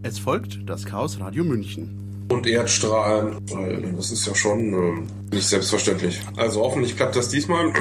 Es folgt das Chaos Radio München. Und Erdstrahlen, weil das ist ja schon äh, nicht selbstverständlich. Also hoffentlich klappt das diesmal.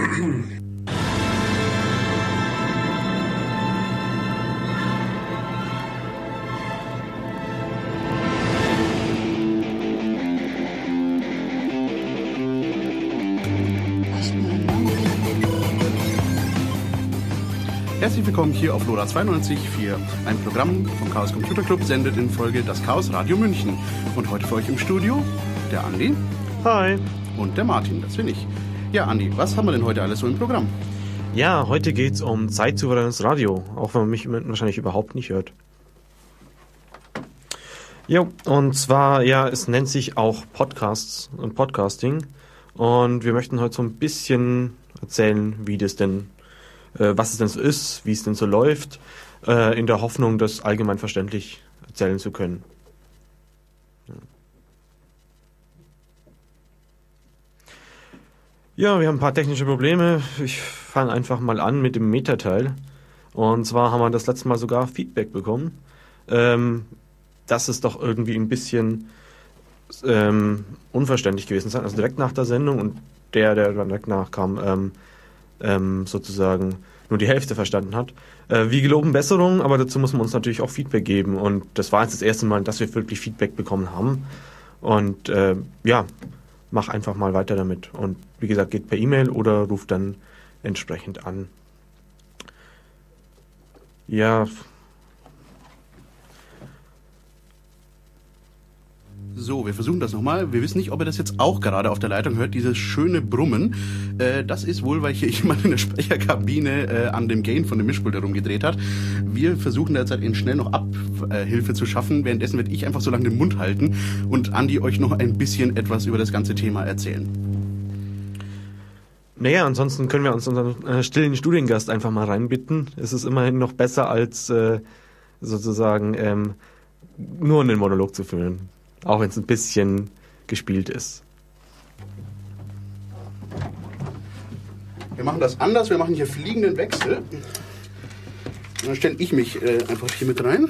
Willkommen hier auf LoRa 92.4. Ein Programm vom Chaos Computer Club sendet in Folge das Chaos Radio München. Und heute für euch im Studio der Andi. Hi. Und der Martin, das bin ich. Ja, Andi, was haben wir denn heute alles so im Programm? Ja, heute geht es um zeitsouveränes Radio, auch wenn man mich wahrscheinlich überhaupt nicht hört. Jo, und zwar, ja, es nennt sich auch Podcasts und Podcasting. Und wir möchten heute so ein bisschen erzählen, wie das denn was es denn so ist, wie es denn so läuft, äh, in der Hoffnung, das allgemein verständlich erzählen zu können. Ja, wir haben ein paar technische Probleme. Ich fange einfach mal an mit dem Meta-Teil. Und zwar haben wir das letzte Mal sogar Feedback bekommen, ähm, dass es doch irgendwie ein bisschen ähm, unverständlich gewesen sein. Also direkt nach der Sendung und der, der direkt nachkam, ähm, ähm, sozusagen nur die Hälfte verstanden hat. Äh, wie geloben Besserung, aber dazu muss man uns natürlich auch Feedback geben. Und das war jetzt das erste Mal, dass wir wirklich Feedback bekommen haben. Und äh, ja, mach einfach mal weiter damit. Und wie gesagt, geht per E-Mail oder ruft dann entsprechend an. Ja, So, wir versuchen das nochmal. Wir wissen nicht, ob ihr das jetzt auch gerade auf der Leitung hört, dieses schöne Brummen. Äh, das ist wohl, weil hier jemand in der Sprecherkabine äh, an dem Gain von dem Mischpult herumgedreht hat. Wir versuchen derzeit in schnell noch Abhilfe zu schaffen. Währenddessen werde ich einfach so lange den Mund halten und Andi euch noch ein bisschen etwas über das ganze Thema erzählen. Naja, ansonsten können wir uns unseren äh, stillen Studiengast einfach mal reinbitten. Es ist immerhin noch besser, als äh, sozusagen ähm, nur einen Monolog zu führen. Auch wenn es ein bisschen gespielt ist. Wir machen das anders. Wir machen hier fliegenden Wechsel. dann stelle ich mich äh, einfach hier mit rein.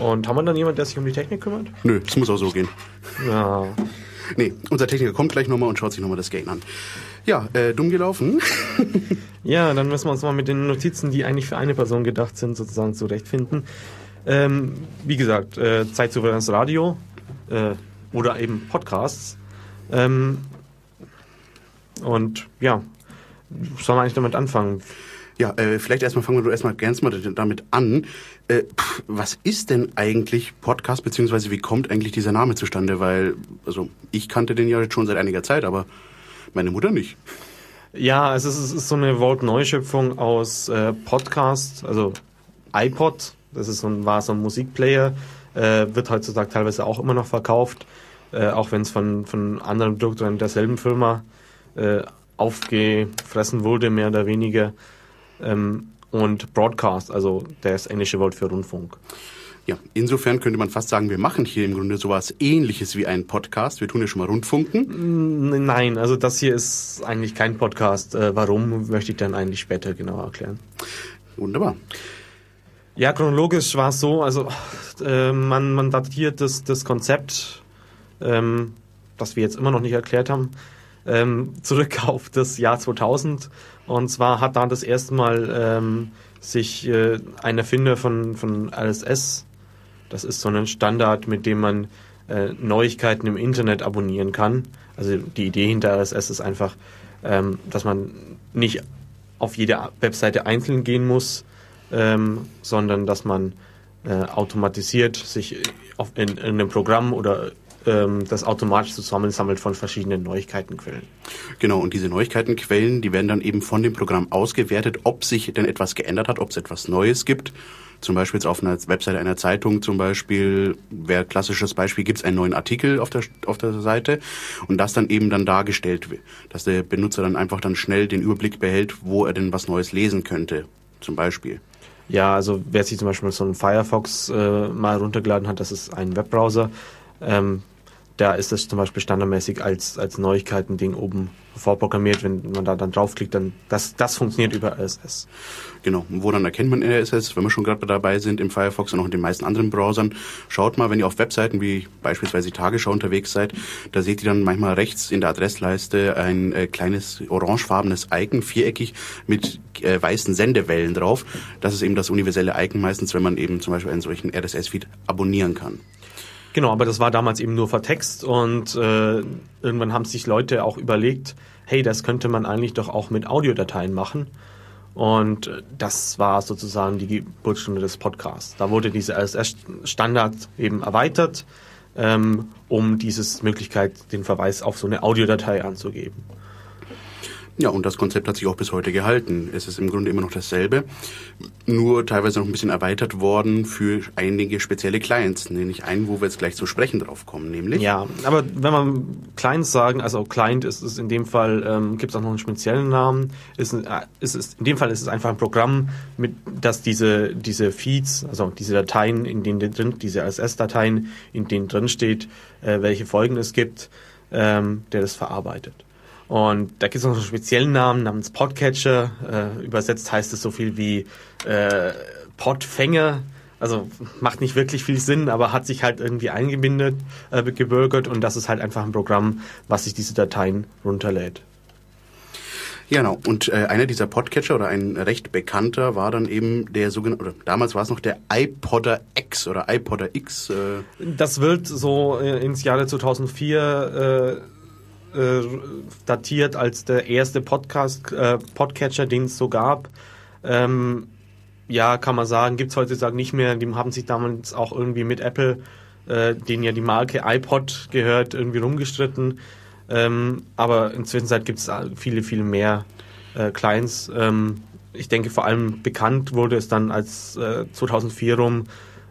Und haben wir dann jemanden, der sich um die Technik kümmert? Nö, es muss auch so gehen. Ja. Nee, unser Techniker kommt gleich nochmal und schaut sich nochmal das Gain an. Ja, äh, dumm gelaufen. ja, dann müssen wir uns mal mit den Notizen, die eigentlich für eine Person gedacht sind, sozusagen zurechtfinden. Ähm, wie gesagt, äh, zeitsouveränes Radio, äh, oder eben Podcasts. Ähm, und ja, soll man eigentlich damit anfangen? Ja, äh, vielleicht erstmal fangen wir erstmal ganz mal damit an. Äh, pff, was ist denn eigentlich Podcast, beziehungsweise wie kommt eigentlich dieser Name zustande? Weil, also ich kannte den ja schon seit einiger Zeit, aber meine Mutter nicht. Ja, es ist, es ist so eine Volt-Neuschöpfung aus äh, Podcast, also iPod, das ist so ein, war so ein Musikplayer, äh, wird heutzutage teilweise auch immer noch verkauft, äh, auch wenn es von, von anderen Produkten derselben Firma äh, aufgefressen wurde, mehr oder weniger. Ähm, und Broadcast, also das englische Wort für Rundfunk. Ja, insofern könnte man fast sagen, wir machen hier im Grunde sowas ähnliches wie einen Podcast. Wir tun ja schon mal Rundfunken. Nein, also das hier ist eigentlich kein Podcast. Äh, warum, möchte ich dann eigentlich später genauer erklären. Wunderbar. Ja, chronologisch war es so, also äh, man, man datiert das, das Konzept, ähm, das wir jetzt immer noch nicht erklärt haben, ähm, zurück auf das Jahr 2000. Und zwar hat da das erste Mal ähm, sich äh, ein Erfinder von, von RSS, das ist so ein Standard, mit dem man äh, Neuigkeiten im Internet abonnieren kann. Also die Idee hinter RSS ist einfach, ähm, dass man nicht auf jede Webseite einzeln gehen muss, ähm, sondern dass man äh, automatisiert sich auf, in, in einem Programm oder ähm, das automatisch zusammensammelt von verschiedenen Neuigkeitenquellen. Genau, und diese Neuigkeitenquellen, die werden dann eben von dem Programm ausgewertet, ob sich denn etwas geändert hat, ob es etwas Neues gibt. Zum Beispiel auf einer Webseite einer Zeitung zum Beispiel, wäre klassisches Beispiel, gibt es einen neuen Artikel auf der, auf der Seite und das dann eben dann dargestellt wird, dass der Benutzer dann einfach dann schnell den Überblick behält, wo er denn was Neues lesen könnte, zum Beispiel. Ja, also wer sich zum Beispiel so einen Firefox äh, mal runtergeladen hat, das ist ein Webbrowser, ähm, da ist das zum Beispiel standardmäßig als, als Neuigkeiten-Ding oben vorprogrammiert. Wenn man da dann draufklickt, dann das, das funktioniert über RSS. Genau. Wo dann erkennt man RSS, wenn wir schon gerade dabei sind im Firefox und auch in den meisten anderen Browsern. Schaut mal, wenn ihr auf Webseiten wie beispielsweise Tagesschau unterwegs seid, da seht ihr dann manchmal rechts in der Adressleiste ein äh, kleines orangefarbenes Icon, viereckig mit äh, weißen Sendewellen drauf. Das ist eben das universelle Icon meistens, wenn man eben zum Beispiel einen solchen RSS-Feed abonnieren kann. Genau, aber das war damals eben nur vertext und äh, irgendwann haben sich Leute auch überlegt, hey, das könnte man eigentlich doch auch mit Audiodateien machen. Und äh, das war sozusagen die Geburtsstunde des Podcasts. Da wurde dieser RSS-Standard eben erweitert, ähm, um dieses Möglichkeit, den Verweis auf so eine Audiodatei anzugeben. Ja, und das Konzept hat sich auch bis heute gehalten. Es ist im Grunde immer noch dasselbe, nur teilweise noch ein bisschen erweitert worden für einige spezielle Clients, nämlich einen, wo wir jetzt gleich zu sprechen drauf kommen, nämlich. Ja, aber wenn man Clients sagen, also Client ist es in dem Fall, ähm, gibt es auch noch einen speziellen Namen, ist, äh, ist, ist, in dem Fall ist es einfach ein Programm, mit das diese, diese Feeds, also diese Dateien, in denen drin, diese RSS-Dateien, in denen drin steht, äh, welche Folgen es gibt, ähm, der das verarbeitet. Und da gibt es noch einen speziellen Namen namens Podcatcher. Äh, übersetzt heißt es so viel wie äh, Podfänger. Also macht nicht wirklich viel Sinn, aber hat sich halt irgendwie eingebindet, äh, gebürgert und das ist halt einfach ein Programm, was sich diese Dateien runterlädt. Genau, und äh, einer dieser Podcatcher oder ein recht bekannter war dann eben der sogenannte, oder damals war es noch der iPodder X oder iPodder X. Äh. Das wird so äh, ins Jahre 2004 äh, datiert als der erste Podcast, äh, Podcatcher, den es so gab. Ähm, ja, kann man sagen, gibt es heutzutage nicht mehr. Die haben sich damals auch irgendwie mit Apple, äh, denen ja die Marke iPod gehört, irgendwie rumgestritten. Ähm, aber inzwischen gibt es viele, viele mehr äh, Clients. Ähm, ich denke, vor allem bekannt wurde es dann als äh, 2004 rum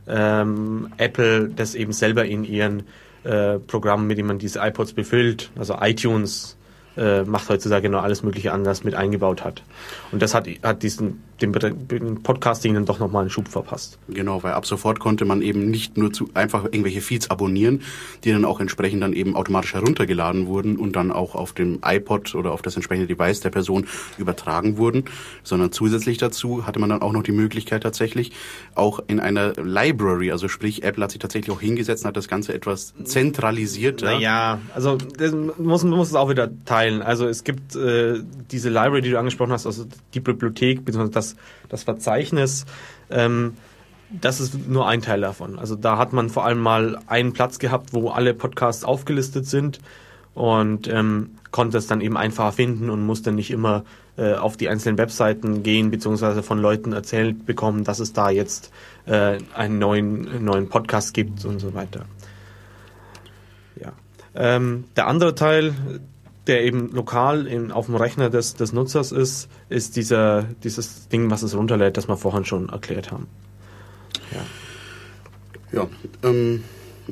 ähm, Apple das eben selber in ihren äh, Programm, mit dem man diese iPods befüllt. Also iTunes äh, macht heutzutage noch alles Mögliche anders mit eingebaut hat. Und das hat, hat diesen dem, dem Podcasting dann doch nochmal einen Schub verpasst. Genau, weil ab sofort konnte man eben nicht nur zu einfach irgendwelche Feeds abonnieren, die dann auch entsprechend dann eben automatisch heruntergeladen wurden und dann auch auf dem iPod oder auf das entsprechende Device der Person übertragen wurden, sondern zusätzlich dazu hatte man dann auch noch die Möglichkeit tatsächlich auch in einer Library, also sprich Apple hat sich tatsächlich auch hingesetzt und hat das Ganze etwas zentralisierter. Naja, also das muss, muss es auch wieder teilen. Also es gibt äh, diese Library, die du angesprochen hast, also die Bibliothek, beziehungsweise das das, Verzeichnis, ähm, das ist nur ein Teil davon. Also da hat man vor allem mal einen Platz gehabt, wo alle Podcasts aufgelistet sind und ähm, konnte es dann eben einfacher finden und musste nicht immer äh, auf die einzelnen Webseiten gehen, beziehungsweise von Leuten erzählt bekommen, dass es da jetzt äh, einen neuen, neuen Podcast gibt und so weiter. Ja. Ähm, der andere Teil, der eben lokal in, auf dem Rechner des, des Nutzers ist, ist dieser, dieses Ding, was es runterlädt, das wir vorhin schon erklärt haben. Ja, ja ähm,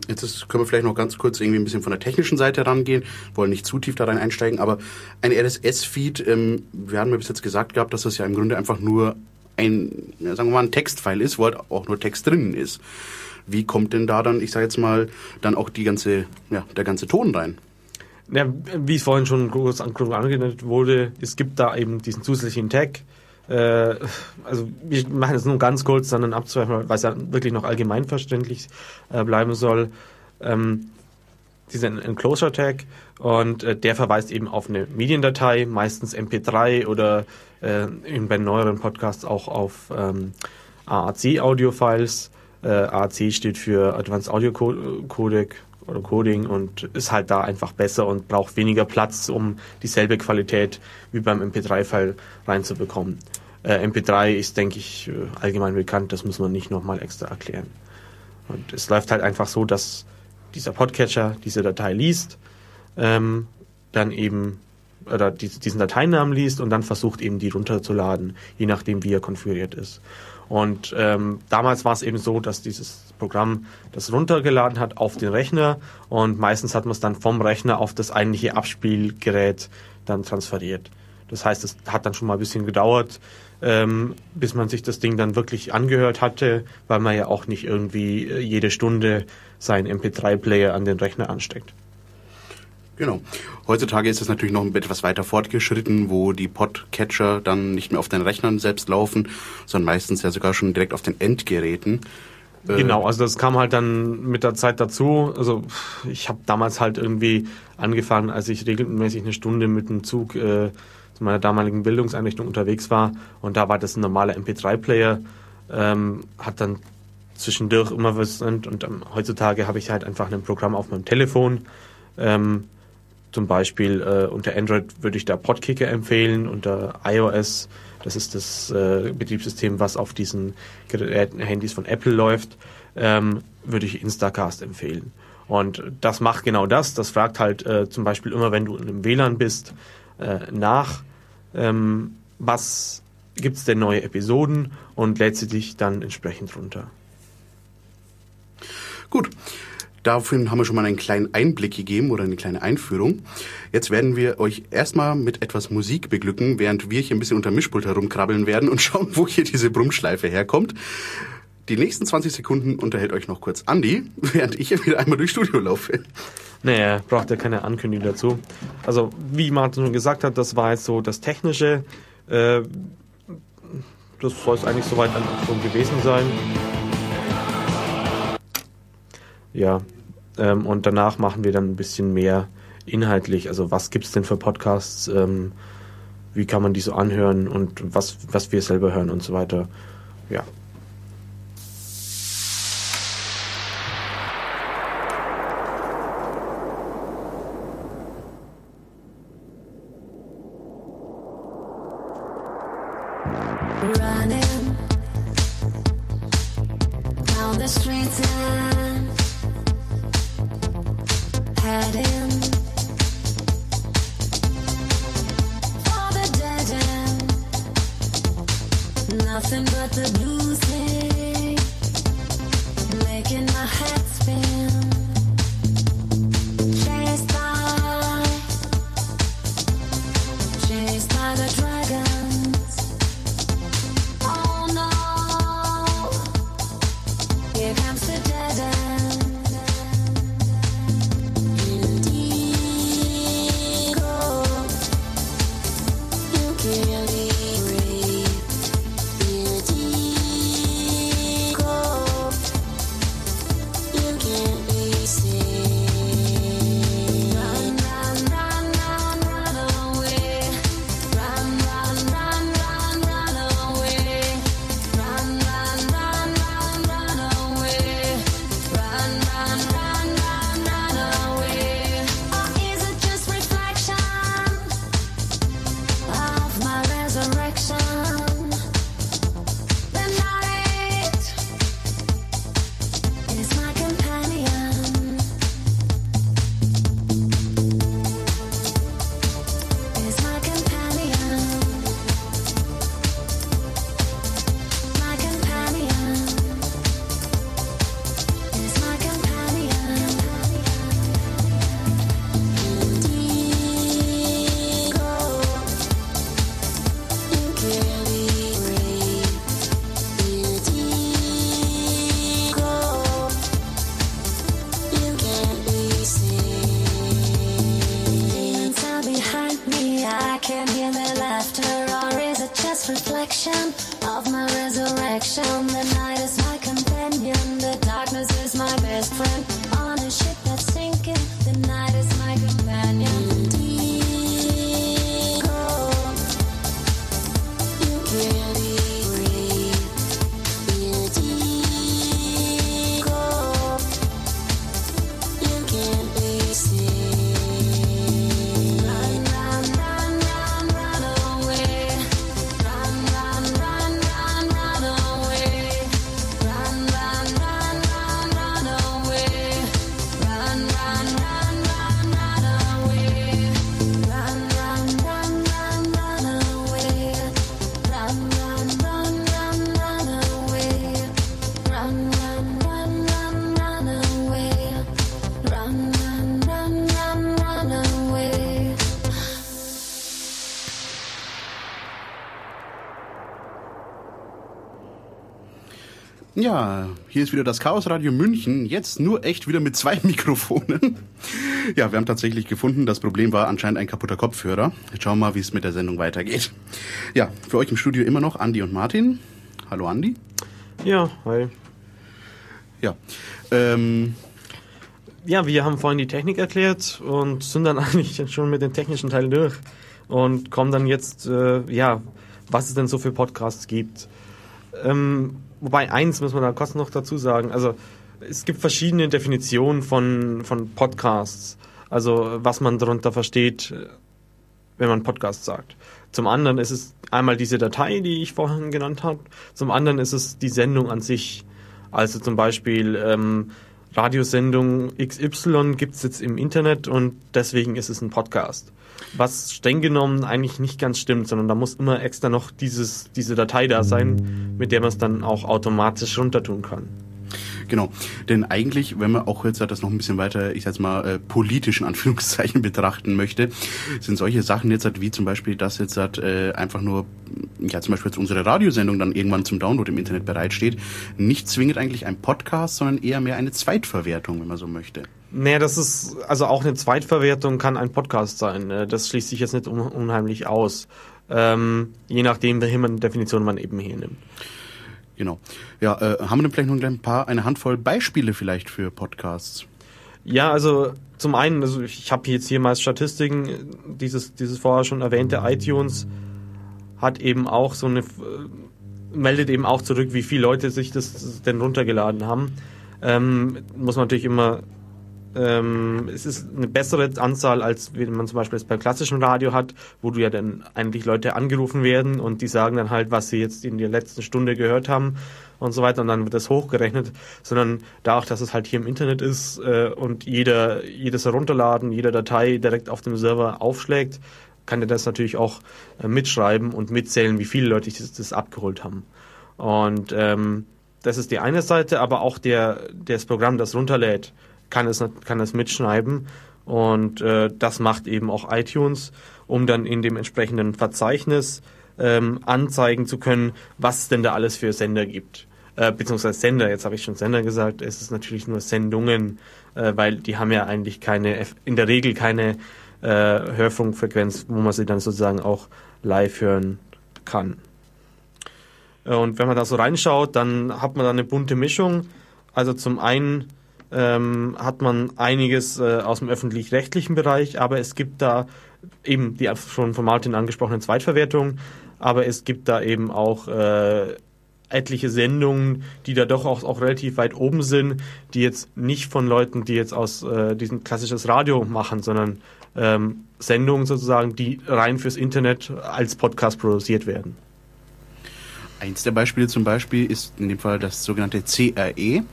jetzt ist, können wir vielleicht noch ganz kurz irgendwie ein bisschen von der technischen Seite rangehen, wollen nicht zu tief da rein einsteigen, aber ein RSS-Feed, ähm, wir haben ja bis jetzt gesagt gehabt, dass das ja im Grunde einfach nur ein, ja, sagen wir mal, ein Textfile ist, wo halt auch nur Text drinnen ist. Wie kommt denn da dann, ich sage jetzt mal, dann auch die ganze, ja, der ganze Ton rein? Ja, wie es vorhin schon groß angedeutet wurde, es gibt da eben diesen zusätzlichen Tag. Äh, also wir machen es nur ganz kurz, sondern abzuhören, weil es ja wirklich noch allgemein verständlich äh, bleiben soll. Ähm, diesen Enclosure Tag und äh, der verweist eben auf eine Mediendatei, meistens MP3 oder bei neueren Podcasts auch auf ähm, AAC Audio Files. AAC steht für Advanced Audio Codec oder Coding und ist halt da einfach besser und braucht weniger Platz, um dieselbe Qualität wie beim MP3-File reinzubekommen. Äh, MP3 ist, denke ich, äh, allgemein bekannt, das muss man nicht nochmal extra erklären. Und es läuft halt einfach so, dass dieser Podcatcher diese Datei liest, ähm, dann eben oder diesen Dateinamen liest und dann versucht eben die runterzuladen, je nachdem wie er konfiguriert ist. Und ähm, damals war es eben so, dass dieses Programm das runtergeladen hat auf den Rechner und meistens hat man es dann vom Rechner auf das eigentliche Abspielgerät dann transferiert. Das heißt, es hat dann schon mal ein bisschen gedauert, ähm, bis man sich das Ding dann wirklich angehört hatte, weil man ja auch nicht irgendwie äh, jede Stunde seinen MP3-Player an den Rechner ansteckt. Genau. Heutzutage ist es natürlich noch etwas weiter fortgeschritten, wo die Podcatcher dann nicht mehr auf den Rechnern selbst laufen, sondern meistens ja sogar schon direkt auf den Endgeräten. Äh, genau, also das kam halt dann mit der Zeit dazu. Also ich habe damals halt irgendwie angefangen, als ich regelmäßig eine Stunde mit dem Zug äh, zu meiner damaligen Bildungseinrichtung unterwegs war und da war das ein normaler MP3-Player, ähm, hat dann zwischendurch immer was und, und ähm, heutzutage habe ich halt einfach ein Programm auf meinem Telefon. Ähm, zum Beispiel äh, unter Android würde ich da Podkicker empfehlen, unter iOS, das ist das äh, Betriebssystem, was auf diesen Geräten, Handys von Apple läuft, ähm, würde ich Instacast empfehlen. Und das macht genau das. Das fragt halt äh, zum Beispiel immer, wenn du in einem WLAN bist, äh, nach, ähm, was gibt es denn neue Episoden und lädt sie dich dann entsprechend runter. Gut, Dafür haben wir schon mal einen kleinen Einblick gegeben oder eine kleine Einführung. Jetzt werden wir euch erstmal mit etwas Musik beglücken, während wir hier ein bisschen unter Mischpult herumkrabbeln werden und schauen, wo hier diese Brummschleife herkommt. Die nächsten 20 Sekunden unterhält euch noch kurz Andi, während ich hier wieder einmal durchs Studio laufe. Naja, braucht ja keine Ankündigung dazu. Also, wie Martin schon gesagt hat, das war jetzt so das Technische. Äh, das soll es eigentlich soweit schon gewesen sein. Ja, ähm, und danach machen wir dann ein bisschen mehr inhaltlich. Also was gibt es denn für Podcasts? Ähm, wie kann man die so anhören und was, was wir selber hören und so weiter. Ja. Ja, hier ist wieder das Chaos Radio München, jetzt nur echt wieder mit zwei Mikrofonen. Ja, wir haben tatsächlich gefunden, das Problem war anscheinend ein kaputter Kopfhörer. Jetzt schauen wir mal, wie es mit der Sendung weitergeht. Ja, für euch im Studio immer noch Andi und Martin. Hallo Andi. Ja, hi. Ja, ähm, Ja, wir haben vorhin die Technik erklärt und sind dann eigentlich schon mit dem technischen Teil durch und kommen dann jetzt, äh, ja, was es denn so für Podcasts gibt. Ähm, wobei eins muss man da kurz noch dazu sagen. Also es gibt verschiedene Definitionen von, von Podcasts. Also was man darunter versteht, wenn man Podcast sagt. Zum anderen ist es einmal diese Datei, die ich vorhin genannt habe. Zum anderen ist es die Sendung an sich. Also zum Beispiel ähm, Radiosendung XY gibt es jetzt im Internet und deswegen ist es ein Podcast. Was streng genommen eigentlich nicht ganz stimmt, sondern da muss immer extra noch dieses, diese Datei da sein, mit der man es dann auch automatisch runter tun kann. Genau, denn eigentlich, wenn man auch jetzt das noch ein bisschen weiter, ich sag's mal, äh, politisch Anführungszeichen betrachten möchte, sind solche Sachen jetzt halt wie zum Beispiel, dass jetzt halt, äh, einfach nur, ja zum Beispiel jetzt unsere Radiosendung dann irgendwann zum Download im Internet bereitsteht, nicht zwingend eigentlich ein Podcast, sondern eher mehr eine Zweitverwertung, wenn man so möchte. Naja, das ist, also auch eine Zweitverwertung kann ein Podcast sein. äh, Das schließt sich jetzt nicht un unheimlich aus. Ähm, je nachdem, welche man Definition man eben hier nimmt. Genau. Ja, äh, haben wir denn vielleicht noch ein paar, eine Handvoll Beispiele vielleicht für Podcasts? Ja, also zum einen, also ich habe jetzt hier mal Statistiken, dieses, dieses vorher schon erwähnte iTunes hat eben auch so eine, äh, meldet eben auch zurück, wie viele Leute sich das denn runtergeladen haben. Ähm, muss man natürlich immer, ähm, es ist eine bessere Anzahl, als wenn man zum Beispiel beim klassischen Radio hat, wo du ja dann eigentlich Leute angerufen werden und die sagen dann halt, was sie jetzt in der letzten Stunde gehört haben und so weiter und dann wird das hochgerechnet, sondern da auch, dass es halt hier im Internet ist äh, und jeder, jedes Herunterladen, jeder Datei direkt auf dem Server aufschlägt, kann der das natürlich auch äh, mitschreiben und mitzählen, wie viele Leute das, das abgeholt haben. Und ähm, das ist die eine Seite, aber auch der, das Programm, das runterlädt, kann es, kann es mitschreiben. Und äh, das macht eben auch iTunes, um dann in dem entsprechenden Verzeichnis ähm, anzeigen zu können, was es denn da alles für Sender gibt. Äh, beziehungsweise Sender, jetzt habe ich schon Sender gesagt, es ist natürlich nur Sendungen, äh, weil die haben ja eigentlich keine, in der Regel keine äh, Hörfunkfrequenz, wo man sie dann sozusagen auch live hören kann. Äh, Und wenn man da so reinschaut, dann hat man da eine bunte Mischung. Also zum einen ähm, hat man einiges äh, aus dem öffentlich-rechtlichen Bereich, aber es gibt da eben die schon von Martin angesprochenen Zweitverwertungen, aber es gibt da eben auch äh, etliche Sendungen, die da doch auch, auch relativ weit oben sind, die jetzt nicht von Leuten, die jetzt aus äh, diesem klassisches Radio machen, sondern ähm, Sendungen sozusagen, die rein fürs Internet als Podcast produziert werden. Eins der Beispiele zum Beispiel ist in dem Fall das sogenannte CRE.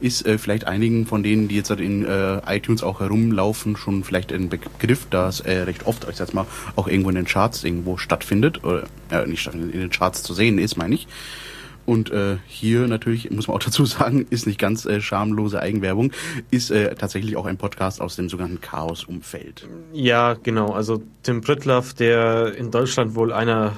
Ist äh, vielleicht einigen von denen, die jetzt halt in äh, iTunes auch herumlaufen, schon vielleicht ein Begriff, da es äh, recht oft, ich sag mal, auch irgendwo in den Charts irgendwo stattfindet, oder äh, nicht stattfindet, in den Charts zu sehen ist, meine ich. Und äh, hier natürlich, muss man auch dazu sagen, ist nicht ganz äh, schamlose Eigenwerbung, ist äh, tatsächlich auch ein Podcast aus dem sogenannten Chaos-Umfeld. Ja, genau. Also Tim Pritloff, der in Deutschland wohl einer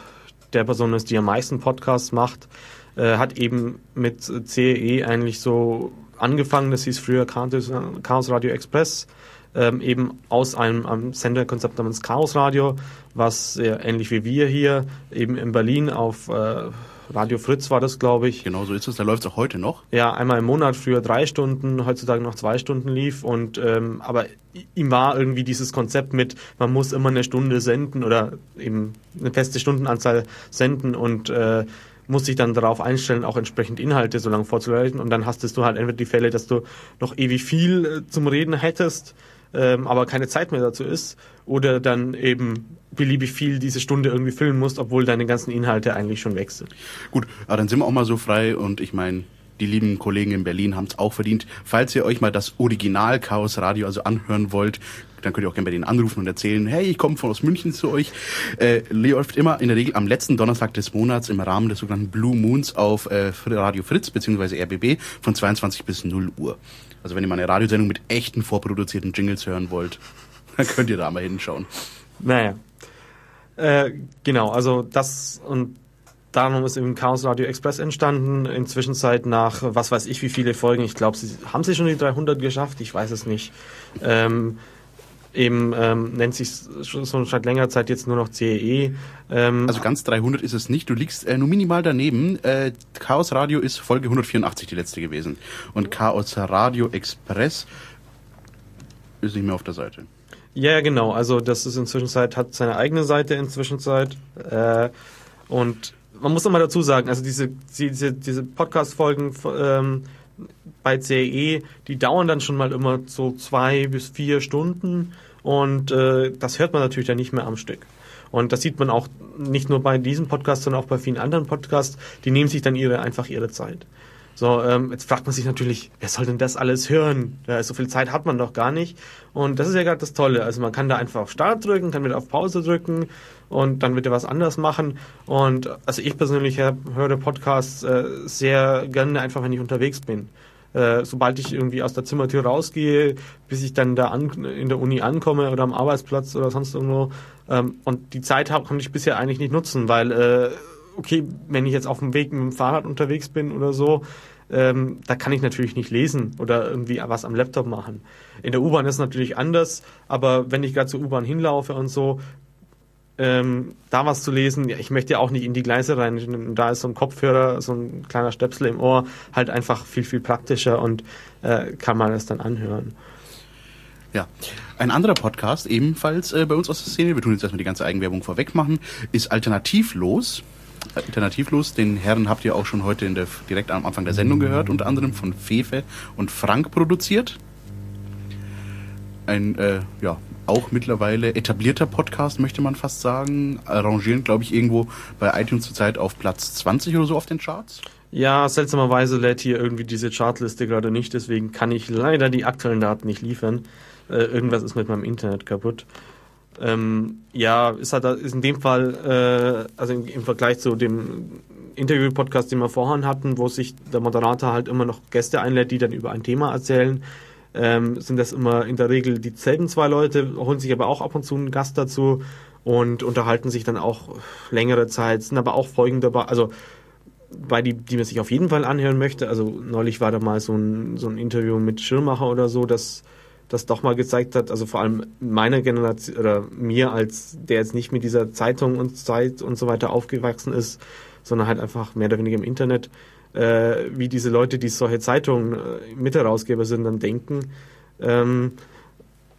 der Personen ist, die am meisten Podcasts macht, äh, hat eben mit CE eigentlich so angefangen, das hieß früher Chaos Radio Express, ähm, eben aus einem, einem Senderkonzept namens Chaos Radio, was äh, ähnlich wie wir hier eben in Berlin auf äh, Radio Fritz war das, glaube ich. Genau so ist es, da läuft es auch heute noch. Ja, einmal im Monat, früher drei Stunden, heutzutage noch zwei Stunden lief. Und ähm, aber ihm war irgendwie dieses Konzept mit, man muss immer eine Stunde senden oder eben eine feste Stundenanzahl senden und äh, muss sich dann darauf einstellen, auch entsprechend Inhalte so lange vorzuleiten. Und dann hastest du halt entweder die Fälle, dass du noch ewig viel äh, zum Reden hättest, ähm, aber keine Zeit mehr dazu ist, oder dann eben beliebig viel diese Stunde irgendwie füllen musst, obwohl deine ganzen Inhalte eigentlich schon weg sind. Gut, aber dann sind wir auch mal so frei und ich meine, die lieben Kollegen in Berlin haben es auch verdient. Falls ihr euch mal das Original Chaos Radio also anhören wollt, dann könnt ihr auch gerne bei denen anrufen und erzählen, hey, ich komme von aus München zu euch. Äh, läuft immer in der Regel am letzten Donnerstag des Monats im Rahmen des sogenannten Blue Moons auf äh, Radio Fritz bzw. RBB von 22 bis 0 Uhr. Also wenn ihr mal eine Radiosendung mit echten vorproduzierten Jingles hören wollt, dann könnt ihr da mal hinschauen. Naja. Äh, genau, also das und darum ist eben Chaos Radio Express entstanden. Inzwischen seit nach, was weiß ich, wie viele Folgen. Ich glaube, sie haben sie schon die 300 geschafft. Ich weiß es nicht. Ähm, eben ähm, nennt sich schon seit längerer Zeit jetzt nur noch CEE. Ähm, also ganz 300 ist es nicht. Du liegst äh, nur minimal daneben. Äh, Chaos Radio ist Folge 184 die letzte gewesen. Und Chaos Radio Express ist nicht mehr auf der Seite. Ja, genau. Also das ist inzwischen Zeit, hat seine eigene Seite inzwischen Zeit. Äh, und man muss nochmal dazu sagen, also diese, diese, diese Podcast-Folgen ähm, bei CE, die dauern dann schon mal immer so zwei bis vier Stunden und äh, das hört man natürlich dann nicht mehr am Stück. Und das sieht man auch nicht nur bei diesem Podcast, sondern auch bei vielen anderen Podcasts, die nehmen sich dann ihre einfach ihre Zeit. So, ähm, jetzt fragt man sich natürlich, wer soll denn das alles hören? Ja, so viel Zeit hat man doch gar nicht. Und das ist ja gerade das Tolle. Also man kann da einfach auf Start drücken, kann wieder auf Pause drücken und dann wird er was anders machen. Und also ich persönlich höre Podcasts äh, sehr gerne einfach, wenn ich unterwegs bin. Äh, sobald ich irgendwie aus der Zimmertür rausgehe, bis ich dann da an, in der Uni ankomme oder am Arbeitsplatz oder sonst irgendwo. Ähm, und die Zeit hab, konnte ich bisher eigentlich nicht nutzen, weil, äh, okay, wenn ich jetzt auf dem Weg mit dem Fahrrad unterwegs bin oder so, ähm, da kann ich natürlich nicht lesen oder irgendwie was am Laptop machen. In der U-Bahn ist es natürlich anders, aber wenn ich gerade zur U-Bahn hinlaufe und so, ähm, da was zu lesen, ja, ich möchte ja auch nicht in die Gleise rein. Da ist so ein Kopfhörer, so ein kleiner Stöpsel im Ohr halt einfach viel, viel praktischer und äh, kann man es dann anhören. Ja, ein anderer Podcast, ebenfalls äh, bei uns aus der Szene, wir tun jetzt erstmal die ganze Eigenwerbung vorweg machen, ist Alternativlos. Alternativlos, den Herren habt ihr auch schon heute der, direkt am Anfang der Sendung gehört, unter anderem von Fefe und Frank produziert. Ein, äh, ja, auch mittlerweile etablierter Podcast, möchte man fast sagen. Arrangieren, glaube ich, irgendwo bei iTunes zurzeit auf Platz 20 oder so auf den Charts. Ja, seltsamerweise lädt hier irgendwie diese Chartliste gerade nicht, deswegen kann ich leider die aktuellen Daten nicht liefern. Äh, irgendwas ist mit meinem Internet kaputt. Ähm, ja, ist halt ist in dem Fall, äh, also im, im Vergleich zu dem Interview-Podcast, den wir vorhin hatten, wo sich der Moderator halt immer noch Gäste einlädt, die dann über ein Thema erzählen, ähm, sind das immer in der Regel dieselben zwei Leute, holen sich aber auch ab und zu einen Gast dazu und unterhalten sich dann auch längere Zeit, sind aber auch Folgen dabei, also bei die, die man sich auf jeden Fall anhören möchte. Also neulich war da mal so ein, so ein Interview mit Schirmacher oder so, das das doch mal gezeigt hat, also vor allem meiner Generation oder mir als der jetzt nicht mit dieser Zeitung und Zeit und so weiter aufgewachsen ist, sondern halt einfach mehr oder weniger im Internet, äh, wie diese Leute, die solche Zeitungen äh, Mitherausgeber sind, dann denken. Ähm,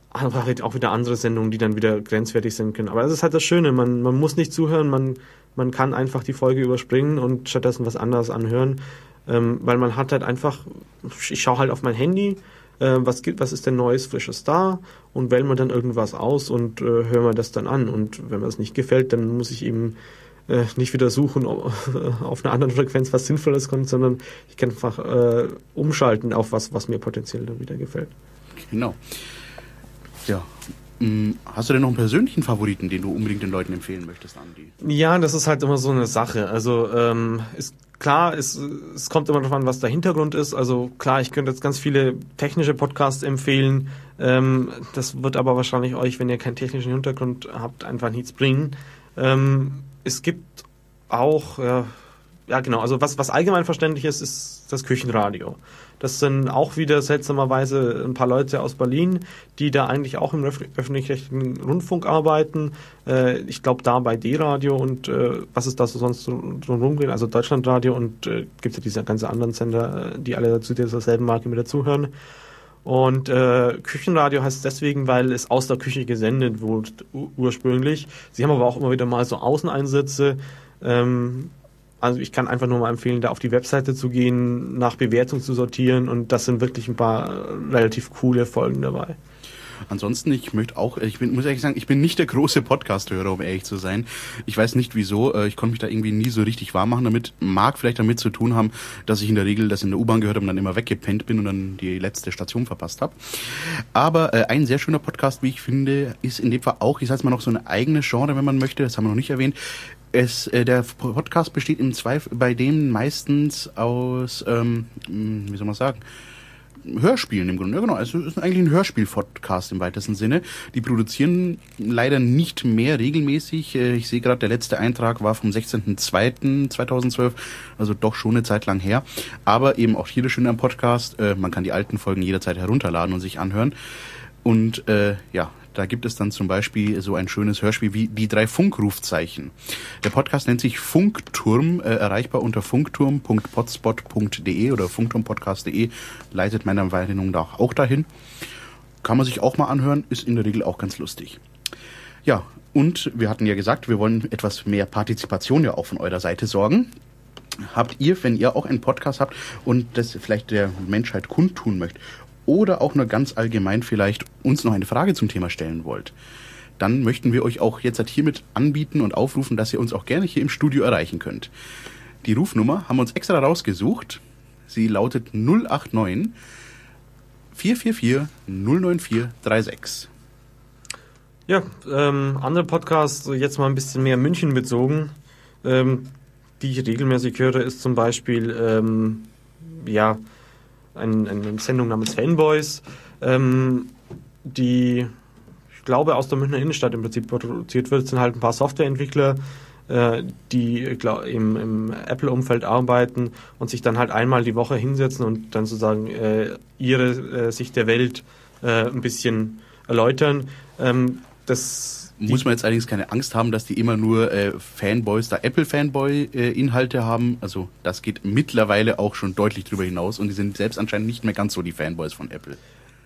aber halt auch wieder andere Sendungen, die dann wieder grenzwertig sind können. Aber das ist halt das Schöne, man, man muss nicht zuhören, man, man kann einfach die Folge überspringen und stattdessen was anderes anhören, ähm, weil man hat halt einfach, ich schaue halt auf mein Handy, äh, was gibt, was ist denn Neues, Frisches da und wähle mir dann irgendwas aus und äh, höre mir das dann an. Und wenn mir das nicht gefällt, dann muss ich eben äh, nicht wieder suchen auf einer anderen Frequenz, was Sinnvolles kommt, sondern ich kann einfach äh, umschalten auf was, was mir potenziell dann wieder gefällt. Genau. Ja. Mm, hast du denn noch einen persönlichen Favoriten, den du unbedingt den Leuten empfehlen möchtest, Andi? Ja, das ist halt immer so eine Sache. Also ähm, ist klar, es, es kommt immer darauf an, was der Hintergrund ist. Also klar, ich könnte jetzt ganz viele technische Podcasts empfehlen. Ähm, das wird aber wahrscheinlich euch, wenn ihr keinen technischen Hintergrund habt, einfach nichts bringen. Ähm, es gibt auch, ja, ja genau, also was, was allgemein verständlich ist, ist das Küchenradio. Das sind auch wieder seltsamerweise ein paar Leute aus Berlin, die da eigentlich auch im öffentlich-rechtlichen Rundfunk arbeiten. Äh, ich glaube da bei D-Radio und äh, was ist da so sonst drumherum geht, also Deutschlandradio und äh, gibt ja diese ganzen anderen Sender, die alle zu dieser selben Marke mit dazuhören. Und äh, Küchenradio heißt deswegen, weil es aus der Küche gesendet wurde ursprünglich. Sie haben aber auch immer wieder mal so Außeneinsätze. Ähm, also ich kann einfach nur mal empfehlen, da auf die Webseite zu gehen, nach Bewertung zu sortieren und das sind wirklich ein paar äh, relativ coole Folgen dabei. Ansonsten, ich möchte auch, ich bin, muss ehrlich sagen, ich bin nicht der große Podcast-Hörer, um ehrlich zu sein. Ich weiß nicht wieso, äh, ich konnte mich da irgendwie nie so richtig warm machen damit. Mag vielleicht damit zu tun haben, dass ich in der Regel das in der U-Bahn gehört habe und dann immer weggepennt bin und dann die letzte Station verpasst habe. Aber äh, ein sehr schöner Podcast, wie ich finde, ist in dem Fall auch, ich sage mal noch so eine eigene Genre, wenn man möchte, das haben wir noch nicht erwähnt, es, äh, der Podcast besteht im Zweifel bei dem meistens aus, ähm, hm, wie soll man sagen, Hörspielen im Grunde. Ja, genau. Also ist eigentlich ein Hörspiel-Podcast im weitesten Sinne. Die produzieren leider nicht mehr regelmäßig. Äh, ich sehe gerade, der letzte Eintrag war vom 16.02.2012, also doch schon eine Zeit lang her. Aber eben auch hier das Schöne am Podcast, äh, man kann die alten Folgen jederzeit herunterladen und sich anhören. Und äh, ja, da gibt es dann zum Beispiel so ein schönes Hörspiel wie Die drei Funkrufzeichen. Der Podcast nennt sich Funkturm, äh, erreichbar unter funkturm.potspot.de oder funkturmpodcast.de, leitet meiner Meinung nach auch dahin. Kann man sich auch mal anhören, ist in der Regel auch ganz lustig. Ja, und wir hatten ja gesagt, wir wollen etwas mehr Partizipation ja auch von eurer Seite sorgen. Habt ihr, wenn ihr auch einen Podcast habt und das vielleicht der Menschheit kundtun möchtet oder auch nur ganz allgemein vielleicht uns noch eine Frage zum Thema stellen wollt, dann möchten wir euch auch jetzt halt hiermit anbieten und aufrufen, dass ihr uns auch gerne hier im Studio erreichen könnt. Die Rufnummer haben wir uns extra rausgesucht. Sie lautet 089 444 094 36. Ja, ähm, andere Podcasts, jetzt mal ein bisschen mehr München bezogen, ähm, die ich regelmäßig höre, ist zum Beispiel, ähm, ja, ein, eine Sendung namens Fanboys, ähm, die, ich glaube, aus der Münchner Innenstadt im Prinzip produziert wird. Es sind halt ein paar Softwareentwickler, äh, die glaub, im, im Apple-Umfeld arbeiten und sich dann halt einmal die Woche hinsetzen und dann sozusagen äh, ihre äh, Sicht der Welt äh, ein bisschen erläutern. Ähm, das muss man jetzt allerdings keine Angst haben, dass die immer nur äh, Fanboys, da Apple-Fanboy-Inhalte äh, haben. Also das geht mittlerweile auch schon deutlich drüber hinaus und die sind selbst anscheinend nicht mehr ganz so die Fanboys von Apple.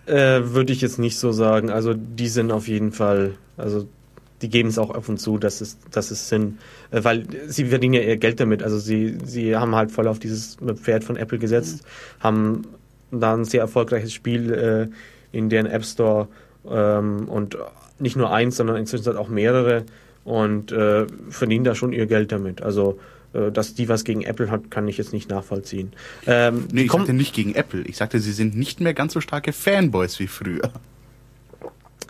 Äh, Würde ich jetzt nicht so sagen. Also die sind auf jeden Fall, also die geben es auch offen zu, dass es, dass es sind, äh, weil sie verdienen ja ihr Geld damit. Also sie, sie haben halt voll auf dieses Pferd von Apple gesetzt, mhm. haben da ein sehr erfolgreiches Spiel äh, in deren App Store ähm, und nicht nur eins, sondern inzwischen auch mehrere und äh, verdienen da schon ihr Geld damit. Also äh, dass die was gegen Apple hat, kann ich jetzt nicht nachvollziehen. Ähm, nee, ich sagte nicht gegen Apple. Ich sagte, sie sind nicht mehr ganz so starke Fanboys wie früher.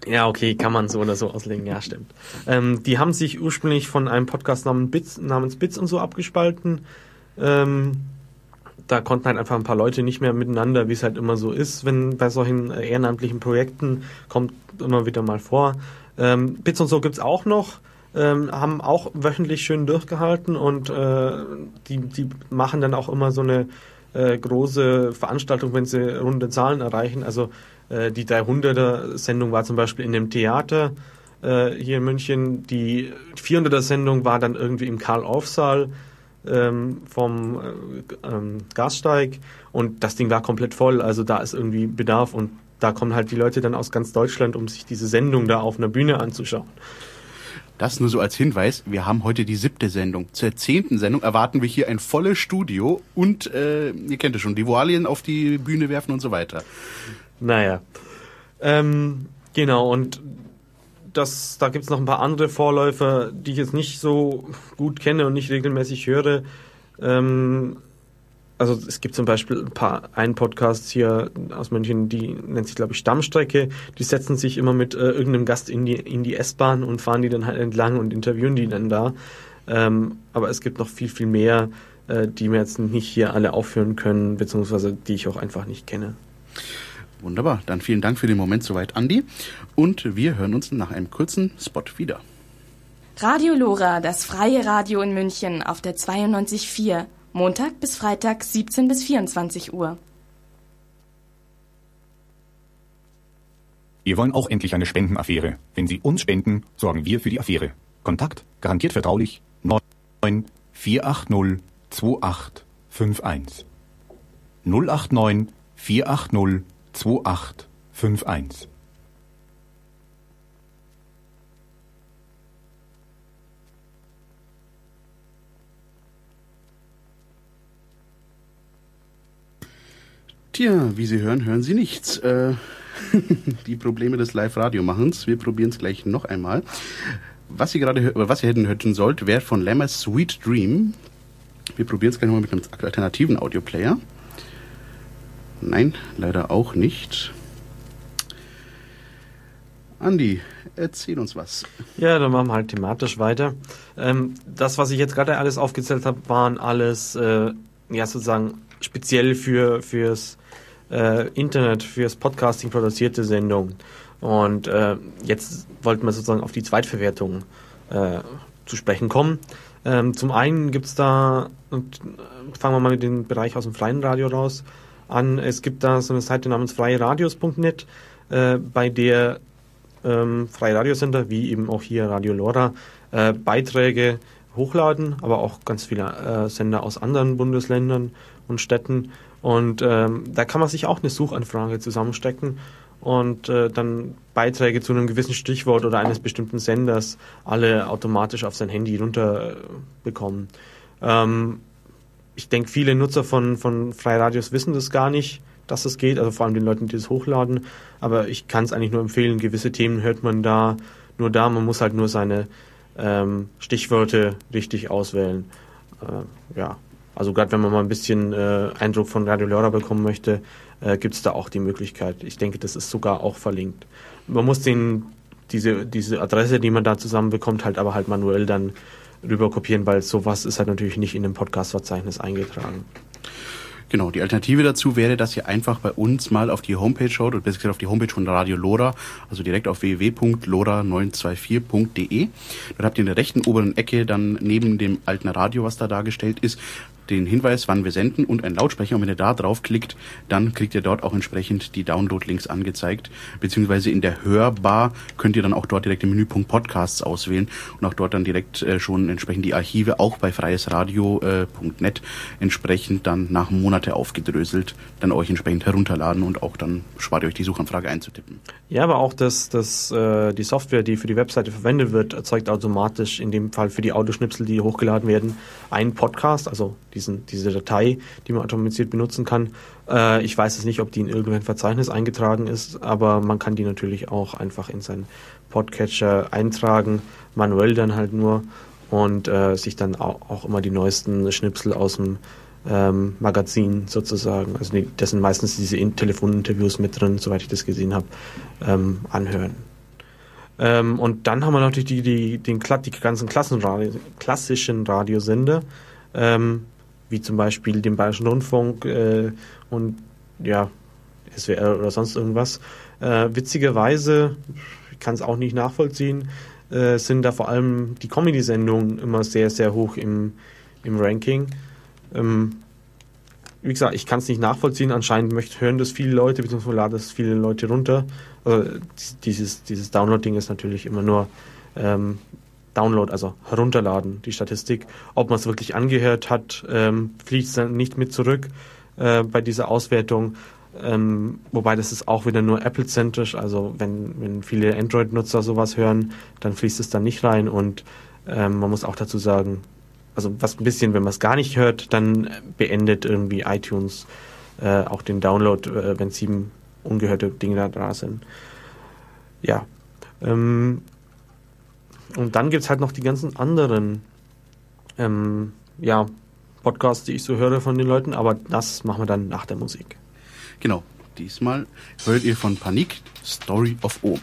Ja, okay, kann man so oder so auslegen, ja, stimmt. Ähm, die haben sich ursprünglich von einem Podcast namens Bits, namens Bits und so abgespalten. Ähm, da konnten halt einfach ein paar Leute nicht mehr miteinander, wie es halt immer so ist, wenn bei solchen äh, ehrenamtlichen Projekten kommt immer wieder mal vor. Ähm, Bits und so gibt's auch noch, ähm, haben auch wöchentlich schön durchgehalten und äh, die, die machen dann auch immer so eine äh, große Veranstaltung, wenn sie runde Zahlen erreichen. Also äh, die 300er-Sendung war zum Beispiel in dem Theater äh, hier in München. Die 400er-Sendung war dann irgendwie im Karl-Orff-Saal ähm, vom äh, ähm, Gassteig und das Ding war komplett voll. Also da ist irgendwie Bedarf und da kommen halt die Leute dann aus ganz Deutschland, um sich diese Sendung da auf einer Bühne anzuschauen. Das nur so als Hinweis. Wir haben heute die siebte Sendung. Zur zehnten Sendung erwarten wir hier ein volles Studio und, äh, ihr kennt es schon, die Voilien auf die Bühne werfen und so weiter. Naja. Ähm, genau, und das, da gibt es noch ein paar andere Vorläufer, die ich jetzt nicht so gut kenne und nicht regelmäßig höre. Ähm, also es gibt zum Beispiel ein paar einen Podcast hier aus München, die nennt sich glaube ich Stammstrecke. Die setzen sich immer mit äh, irgendeinem Gast in die in die S-Bahn und fahren die dann halt entlang und interviewen die dann da. Ähm, aber es gibt noch viel viel mehr, äh, die mir jetzt nicht hier alle aufführen können, beziehungsweise die ich auch einfach nicht kenne. Wunderbar, dann vielen Dank für den Moment soweit, Andi. Und wir hören uns nach einem kurzen Spot wieder. Radio Lora, das freie Radio in München auf der 92.4, Montag bis Freitag 17 bis 24 Uhr. Wir wollen auch endlich eine Spendenaffäre. Wenn Sie uns spenden, sorgen wir für die Affäre. Kontakt garantiert vertraulich 9 480 2851 089 480 2851. Tja, wie Sie hören, hören Sie nichts. Äh, die Probleme des Live-Radio-Machens. Wir probieren es gleich noch einmal. Was Sie gerade, was Sie hätten hören sollt, wäre von Lammers Sweet Dream. Wir probieren es gleich nochmal mit einem alternativen Audioplayer. Nein, leider auch nicht. Andi, erzähl uns was. Ja, dann machen wir halt thematisch weiter. Ähm, das, was ich jetzt gerade alles aufgezählt habe, waren alles äh, ja sozusagen speziell für fürs äh, Internet fürs Podcasting produzierte Sendung. Und äh, jetzt wollten wir sozusagen auf die Zweitverwertung äh, zu sprechen kommen. Ähm, zum einen gibt es da, und äh, fangen wir mal mit dem Bereich aus dem freien Radio raus an, es gibt da so eine Seite namens freieradios.net, äh, bei der ähm, freie Radiosender, wie eben auch hier Radio Lora, äh, Beiträge hochladen, aber auch ganz viele äh, Sender aus anderen Bundesländern und Städten. Und ähm, da kann man sich auch eine Suchanfrage zusammenstecken und äh, dann Beiträge zu einem gewissen Stichwort oder eines bestimmten Senders alle automatisch auf sein Handy runterbekommen. Ähm, ich denke, viele Nutzer von, von Freiradios wissen das gar nicht, dass es das geht, also vor allem den Leuten, die es hochladen. Aber ich kann es eigentlich nur empfehlen, gewisse Themen hört man da nur da, man muss halt nur seine ähm, Stichwörter richtig auswählen. Äh, ja, also gerade wenn man mal ein bisschen äh, Eindruck von Radio Lora bekommen möchte, äh, gibt es da auch die Möglichkeit. Ich denke, das ist sogar auch verlinkt. Man muss den, diese, diese Adresse, die man da zusammenbekommt, halt aber halt manuell dann rüber kopieren, weil sowas ist halt natürlich nicht in dem Podcast-Verzeichnis eingetragen. Genau, die Alternative dazu wäre, dass ihr einfach bei uns mal auf die Homepage schaut, oder besser gesagt auf die Homepage von Radio Lora, also direkt auf www.lora924.de. Dort habt ihr in der rechten oberen Ecke dann neben dem alten Radio, was da dargestellt ist, den Hinweis, wann wir senden und ein Lautsprecher. Und wenn ihr da draufklickt, dann kriegt ihr dort auch entsprechend die Download-Links angezeigt. Beziehungsweise in der Hörbar könnt ihr dann auch dort direkt den Menüpunkt Podcasts auswählen und auch dort dann direkt äh, schon entsprechend die Archive auch bei freiesradio.net entsprechend dann nach Monate aufgedröselt dann euch entsprechend herunterladen und auch dann spart ihr euch die Suchanfrage einzutippen. Ja, aber auch das, das, äh, die Software, die für die Webseite verwendet wird, erzeugt automatisch in dem Fall für die Audioschnipsel, die hochgeladen werden, einen Podcast, also diesen, diese Datei, die man automatisiert benutzen kann. Äh, ich weiß es nicht, ob die in irgendein Verzeichnis eingetragen ist, aber man kann die natürlich auch einfach in seinen Podcatcher eintragen, manuell dann halt nur und äh, sich dann auch, auch, immer die neuesten Schnipsel aus dem ähm, Magazin sozusagen, also die, das sind meistens diese in Telefoninterviews mit drin, soweit ich das gesehen habe, ähm, anhören. Ähm, und dann haben wir natürlich die, die, den, die ganzen Klassenradio, klassischen Radiosender, ähm, wie zum Beispiel den Bayerischen Rundfunk äh, und ja, SWR oder sonst irgendwas. Äh, witzigerweise, ich kann es auch nicht nachvollziehen, äh, sind da vor allem die Comedy-Sendungen immer sehr, sehr hoch im, im Ranking. Ähm, wie gesagt, ich kann es nicht nachvollziehen. Anscheinend möchten, hören das viele Leute, beziehungsweise laden das viele Leute runter. Also dieses, dieses Download-Ding ist natürlich immer nur ähm, Download, also herunterladen, die Statistik. Ob man es wirklich angehört hat, ähm, fließt dann nicht mit zurück äh, bei dieser Auswertung. Ähm, wobei das ist auch wieder nur Apple-zentrisch. Also wenn, wenn viele Android-Nutzer sowas hören, dann fließt es dann nicht rein. Und ähm, man muss auch dazu sagen, also was ein bisschen, wenn man es gar nicht hört, dann beendet irgendwie iTunes äh, auch den Download, äh, wenn sieben ungehörte Dinge da, da sind. Ja. Ähm, und dann gibt es halt noch die ganzen anderen ähm, ja, Podcasts, die ich so höre von den Leuten, aber das machen wir dann nach der Musik. Genau. Diesmal hört ihr von Panik Story of Ohm.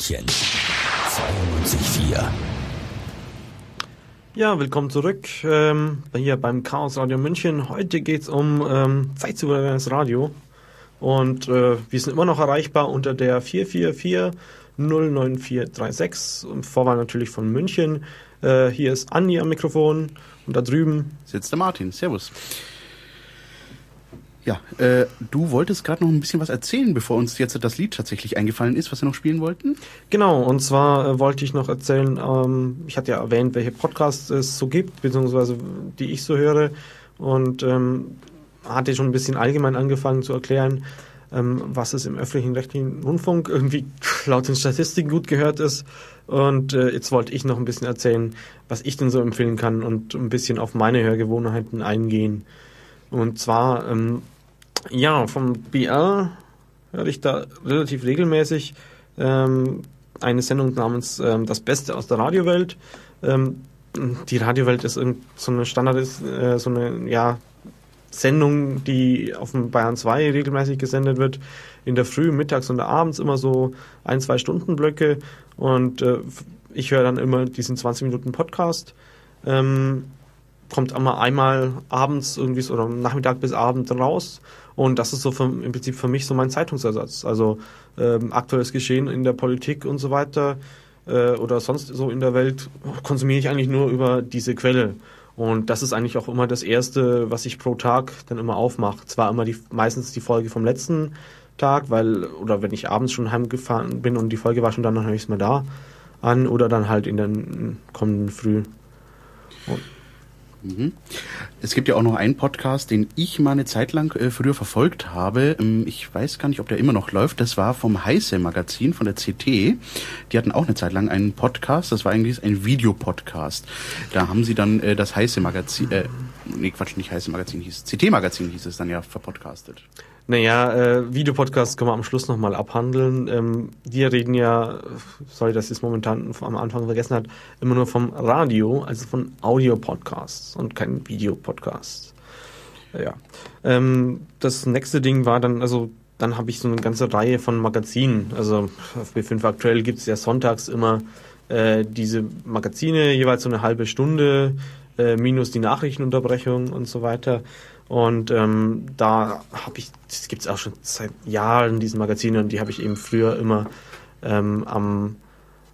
München. 92.4. Ja, willkommen zurück ähm, hier beim Chaos Radio München. Heute geht's um ähm, zeitsouveränes Radio. Und äh, wir sind immer noch erreichbar unter der 444 09436. Vorwahl natürlich von München. Äh, hier ist Andi am Mikrofon und da drüben sitzt der Martin. Servus. Ja, äh, du wolltest gerade noch ein bisschen was erzählen, bevor uns jetzt das Lied tatsächlich eingefallen ist, was wir noch spielen wollten. Genau, und zwar äh, wollte ich noch erzählen, ähm, ich hatte ja erwähnt, welche Podcasts es so gibt, beziehungsweise die ich so höre. Und ähm, hatte schon ein bisschen allgemein angefangen zu erklären, ähm, was es im öffentlichen rechtlichen Rundfunk irgendwie laut den Statistiken gut gehört ist. Und äh, jetzt wollte ich noch ein bisschen erzählen, was ich denn so empfehlen kann und ein bisschen auf meine Hörgewohnheiten eingehen. Und zwar, ähm, ja, vom BR höre ich da relativ regelmäßig ähm, eine Sendung namens ähm, Das Beste aus der Radiowelt. Ähm, die Radiowelt ist so eine Standard, ist, äh, so eine, ja, Sendung, die auf dem Bayern 2 regelmäßig gesendet wird, in der Früh, mittags und abends immer so ein, zwei Stunden Blöcke und äh, ich höre dann immer diesen 20 Minuten Podcast. Ähm, kommt immer einmal abends irgendwie so, oder Nachmittag bis Abend raus und das ist so für, im Prinzip für mich so mein Zeitungsersatz. Also ähm, aktuelles Geschehen in der Politik und so weiter äh, oder sonst so in der Welt konsumiere ich eigentlich nur über diese Quelle. Und das ist eigentlich auch immer das Erste, was ich pro Tag dann immer aufmache. Zwar immer die, meistens die Folge vom letzten Tag, weil, oder wenn ich abends schon heimgefahren bin und die Folge war schon dann, dann höre ich es mal da an oder dann halt in der kommenden Früh. Und Mhm. Es gibt ja auch noch einen Podcast, den ich mal eine Zeit lang äh, früher verfolgt habe. Ähm, ich weiß gar nicht, ob der immer noch läuft. Das war vom Heiße Magazin von der CT. Die hatten auch eine Zeit lang einen Podcast. Das war eigentlich ein Videopodcast. Da haben sie dann äh, das Heiße Magazin, äh, nee Quatsch, nicht Heiße Magazin hieß, CT Magazin hieß es dann ja verpodcastet. Naja, äh, Videopodcasts können wir am Schluss nochmal abhandeln. Ähm, wir reden ja, sorry, dass ich es momentan am Anfang vergessen hat, immer nur vom Radio, also von Audio-Podcasts und kein Videopodcast. Ja. Ähm, das nächste Ding war dann, also dann habe ich so eine ganze Reihe von Magazinen. Also auf B5 aktuell gibt es ja sonntags immer äh, diese Magazine, jeweils so eine halbe Stunde, äh, minus die Nachrichtenunterbrechung und so weiter. Und ähm, da habe ich, das gibt es auch schon seit Jahren, diese Magazine, und die habe ich eben früher immer ähm, am,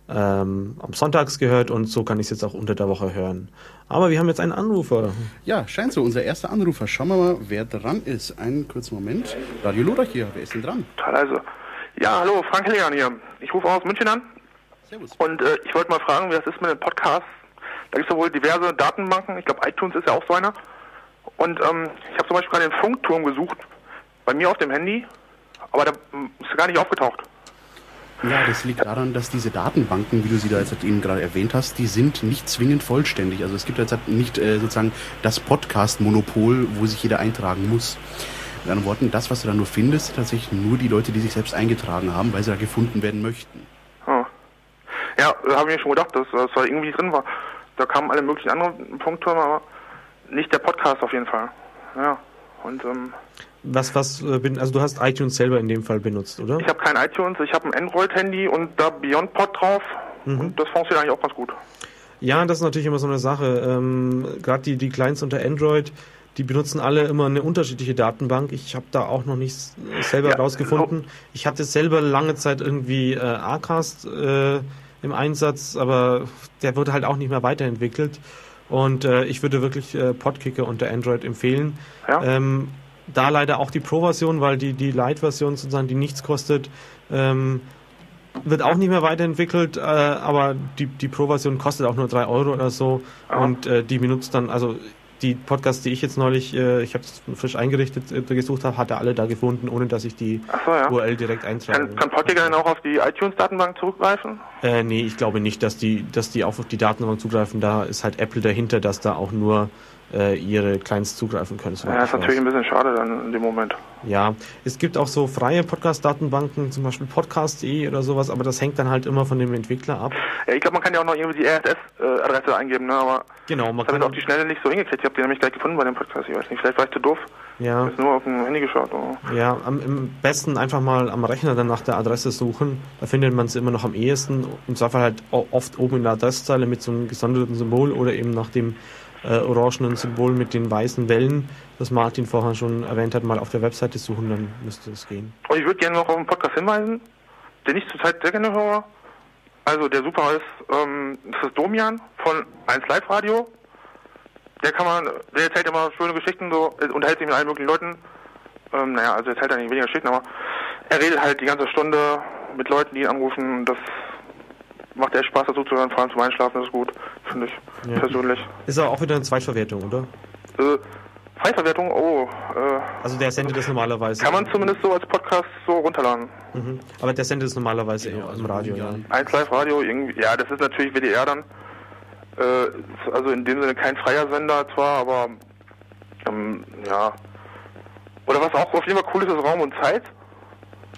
ähm, am Sonntags gehört und so kann ich es jetzt auch unter der Woche hören. Aber wir haben jetzt einen Anrufer. Ja, scheint so, unser erster Anrufer. Schauen wir mal, wer dran ist. Einen kurzen Moment. Radio Lodach hier, wer ist denn dran? Also, ja, hallo, Frank Hillian hier. Ich rufe aus München an. Servus. Und äh, ich wollte mal fragen, wie das ist mit den Podcasts. Da gibt es ja wohl diverse Datenbanken. Ich glaube, iTunes ist ja auch so einer. Und ähm, ich habe zum Beispiel gerade den Funkturm gesucht, bei mir auf dem Handy, aber da ist gar nicht aufgetaucht. Ja, das liegt daran, dass diese Datenbanken, wie du sie da jetzt eben gerade erwähnt hast, die sind nicht zwingend vollständig. Also es gibt jetzt nicht äh, sozusagen das Podcast-Monopol, wo sich jeder eintragen muss. Mit anderen Worten, das, was du da nur findest, tatsächlich nur die Leute, die sich selbst eingetragen haben, weil sie da gefunden werden möchten. Hm. Ja, da habe ich mir schon gedacht, dass das da irgendwie drin war. Da kamen alle möglichen anderen Funktürme, aber nicht der Podcast auf jeden Fall. Ja. Und ähm, was, was, äh, also du hast iTunes selber in dem Fall benutzt, oder? Ich habe kein iTunes, ich habe ein Android-Handy und da BeyondPod drauf. Mhm. Und das funktioniert eigentlich auch ganz gut. Ja, das ist natürlich immer so eine Sache. Ähm, Gerade die, die Clients unter Android, die benutzen alle immer eine unterschiedliche Datenbank. Ich habe da auch noch nichts selber ja, rausgefunden. So. Ich hatte selber lange Zeit irgendwie äh, Acast äh, im Einsatz, aber der wurde halt auch nicht mehr weiterentwickelt. Und äh, ich würde wirklich äh, Podkicker unter Android empfehlen. Ja. Ähm, da leider auch die Pro-Version, weil die, die Lite-Version sozusagen, die nichts kostet, ähm, wird auch nicht mehr weiterentwickelt, äh, aber die, die Pro-Version kostet auch nur 3 Euro oder so. Ah. Und äh, die benutzt dann, also die Podcasts, die ich jetzt neulich, äh, ich habe es frisch eingerichtet, äh, gesucht habe, hat er alle da gefunden, ohne dass ich die so, ja. URL direkt eintrage. Kann, kann Podkicker dann auch auf die iTunes-Datenbank zurückgreifen? Äh, nee, ich glaube nicht, dass die, dass die auch auf die Datenbank zugreifen. Da ist halt Apple dahinter, dass da auch nur äh, ihre Clients zugreifen können. Ja, das ist natürlich ein bisschen schade dann in dem Moment. Ja, es gibt auch so freie Podcast-Datenbanken, zum Beispiel podcast.de oder sowas, aber das hängt dann halt immer von dem Entwickler ab. Ja, ich glaube, man kann ja auch noch irgendwie die RSS-Adresse eingeben, ne? aber Genau, man das habe kann ich auf die Schnelle nicht so hingekriegt. Ich habe die nämlich gleich gefunden bei dem Podcast. Ich weiß nicht, vielleicht war ich zu doof. ja, Ich habe nur auf dem Handy geschaut. Oder? ja, am im besten einfach mal am Rechner dann nach der Adresse suchen. Da findet man es immer noch am ehesten. Im Zweifel halt oft oben in der Adresszeile mit so einem gesonderten Symbol oder eben nach dem äh, orangenen Symbol mit den weißen Wellen, das Martin vorher schon erwähnt hat, mal auf der Webseite suchen, dann müsste es gehen. Und ich würde gerne noch auf einen Podcast hinweisen, den ich zurzeit sehr gerne höre. Also der super ist, ähm, das ist Domian von 1 Live Radio. Der kann man, der erzählt immer schöne Geschichten, so, äh, unterhält sich mit allen möglichen Leuten. Ähm, naja, also erzählt er nicht weniger Geschichten, aber er redet halt die ganze Stunde mit Leuten, die ihn anrufen. Das macht echt Spaß dazu zu hören, vor allem zum Einschlafen, das ist gut, finde ich Ja. persönlich. Ist aber auch wieder eine Zweitverwertung, oder? Äh, Preisverwertung, oh, äh, Also der sendet das normalerweise. kann man zumindest so als Podcast so runterladen. Mhm. Aber der sendet es normalerweise im also Radio, ja. 1 Live Radio, irgendwie, ja, das ist natürlich WDR dann. Äh, also in dem Sinne kein freier Sender zwar, aber ähm, ja. Oder was auch auf jeden Fall cool ist, ist Raum und Zeit.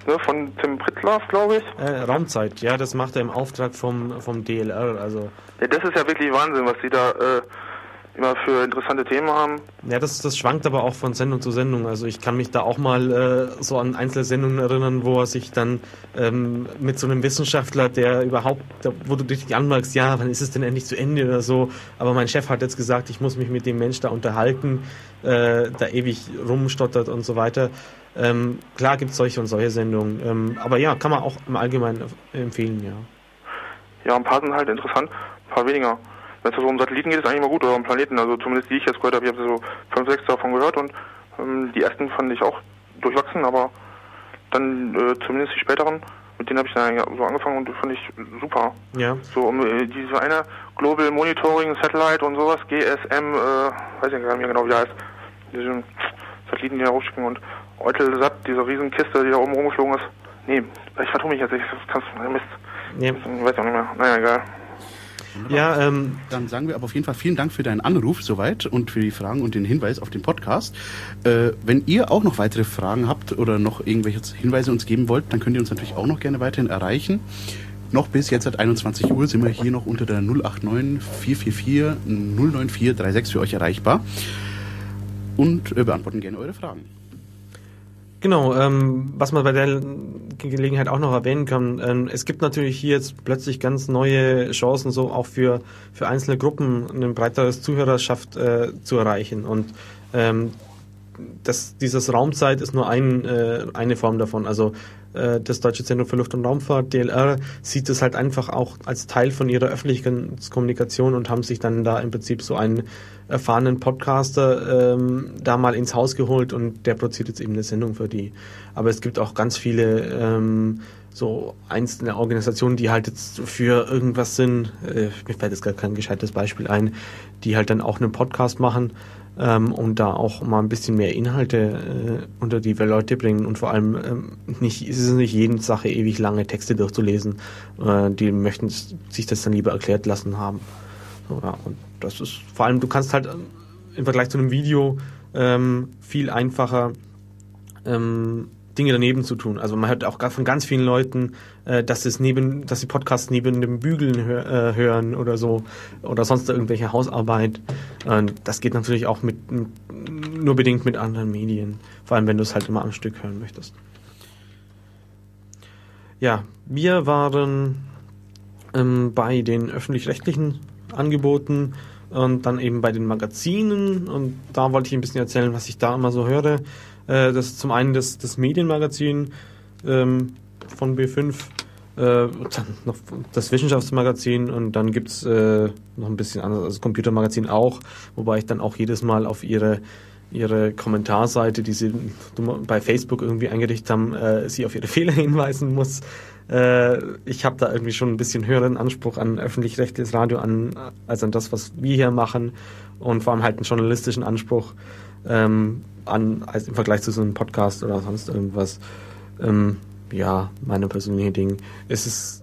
Ne, von Tim Prittlaff, glaube ich. Äh, Raumzeit, ja, das macht er im Auftrag vom, vom DLR. Also, Ja, das ist ja wirklich Wahnsinn, was die da äh, immer für interessante Themen haben. ja, das, das schwankt aber auch von Sendung zu Sendung. Also ich kann mich da auch mal äh, so an einzelne Sendungen erinnern, wo er sich dann ähm, mit so einem Wissenschaftler, der überhaupt, wo du dich anmerkst, ja, wann ist es denn endlich zu Ende oder so. Aber mein Chef hat jetzt gesagt, ich muss mich mit dem Mensch da unterhalten, äh, da ewig rumstottert und so weiter. Ähm, klar gibt es solche und solche Sendungen. Ähm, aber ja, kann man auch im Allgemeinen empfehlen, ja. Ja, ein paar sind halt interessant, ein paar weniger. Wenn es so um Satelliten geht, ist eigentlich immer gut, oder um Planeten. Also zumindest die ich jetzt gehört habe, ich habe so fünf, sechs davon gehört und ähm, die ersten fand ich auch durchwachsen, aber dann äh, zumindest die späteren, mit denen habe ich dann so angefangen und die fand ich super. Ja, So um äh, diese eine Global Monitoring Satellite und sowas, GSM, äh, weiß ich gar nicht mehr genau wie der heißt. Diese Satelliten, die da hochschicken und Eutelsat, diese Riesenkiste, die da oben rumgeflogen ist. Nee, ich vertue mich jetzt, ich kann's, Mist, ja. ich weiß auch nicht mehr. Naja, egal. Ja ähm, Dann sagen wir aber auf jeden Fall vielen Dank für deinen Anruf soweit und für die Fragen und den Hinweis auf den Podcast. Äh, wenn ihr auch noch weitere Fragen habt oder noch irgendwelche Hinweise uns geben wollt, dann könnt ihr uns natürlich auch noch gerne weiterhin erreichen. Noch bis jetzt seit 21 Uhr sind wir hier noch unter der 089 444 094 36 für euch erreichbar und äh, beantworten gerne eure Fragen. Genau, ähm, was man bei der Gelegenheit auch noch erwähnen kann, ähm, es gibt natürlich hier jetzt plötzlich ganz neue Chancen, so auch für, für einzelne Gruppen eine breitere Zuhörerschaft äh, zu erreichen. Und ähm, das, dieses Raumzeit ist nur ein, äh, eine Form davon. Also das Deutsche Zentrum für Luft- und Raumfahrt, DLR, sieht es halt einfach auch als Teil von ihrer Öffentlichkeitskommunikation und haben sich dann da im Prinzip so einen erfahrenen Podcaster ähm, da mal ins Haus geholt und der produziert jetzt eben eine Sendung für die. Aber es gibt auch ganz viele ähm, so einzelne Organisationen, die halt jetzt für irgendwas sind, äh, mir fällt jetzt gar kein gescheites Beispiel ein, die halt dann auch einen Podcast machen ähm, und da auch mal ein bisschen mehr Inhalte äh, unter die Leute bringen und vor allem ähm, nicht, es ist nicht jeden Sache ewig lange Texte durchzulesen. Äh, die möchten sich das dann lieber erklärt lassen haben. So, ja, und das ist vor allem, du kannst halt ähm, im Vergleich zu einem Video ähm, viel einfacher ähm, Dinge daneben zu tun. Also man hört auch von ganz vielen Leuten, äh, dass es neben, dass sie Podcasts neben dem Bügeln äh, hören oder so oder sonst irgendwelche Hausarbeit. Das geht natürlich auch mit nur bedingt mit anderen Medien, vor allem wenn du es halt immer am Stück hören möchtest. Ja, wir waren ähm, bei den öffentlich-rechtlichen Angeboten und dann eben bei den Magazinen und da wollte ich ein bisschen erzählen, was ich da immer so höre. Äh, das ist zum einen das, das Medienmagazin ähm, von B5, äh, noch das Wissenschaftsmagazin und dann gibt's äh, noch ein bisschen anderes, also das Computermagazin auch, wobei ich dann auch jedes Mal auf ihre ihre Kommentarseite, die sie bei Facebook irgendwie eingerichtet haben, äh, sie auf ihre Fehler hinweisen muss. Äh, ich habe da irgendwie schon ein bisschen höheren Anspruch an öffentlich-rechtliches Radio an, als an das, was wir hier machen und vor allem halt einen journalistischen Anspruch ähm, an, als im Vergleich zu so einem Podcast oder sonst irgendwas. Ähm, ja, meine persönliche Ding. Es ist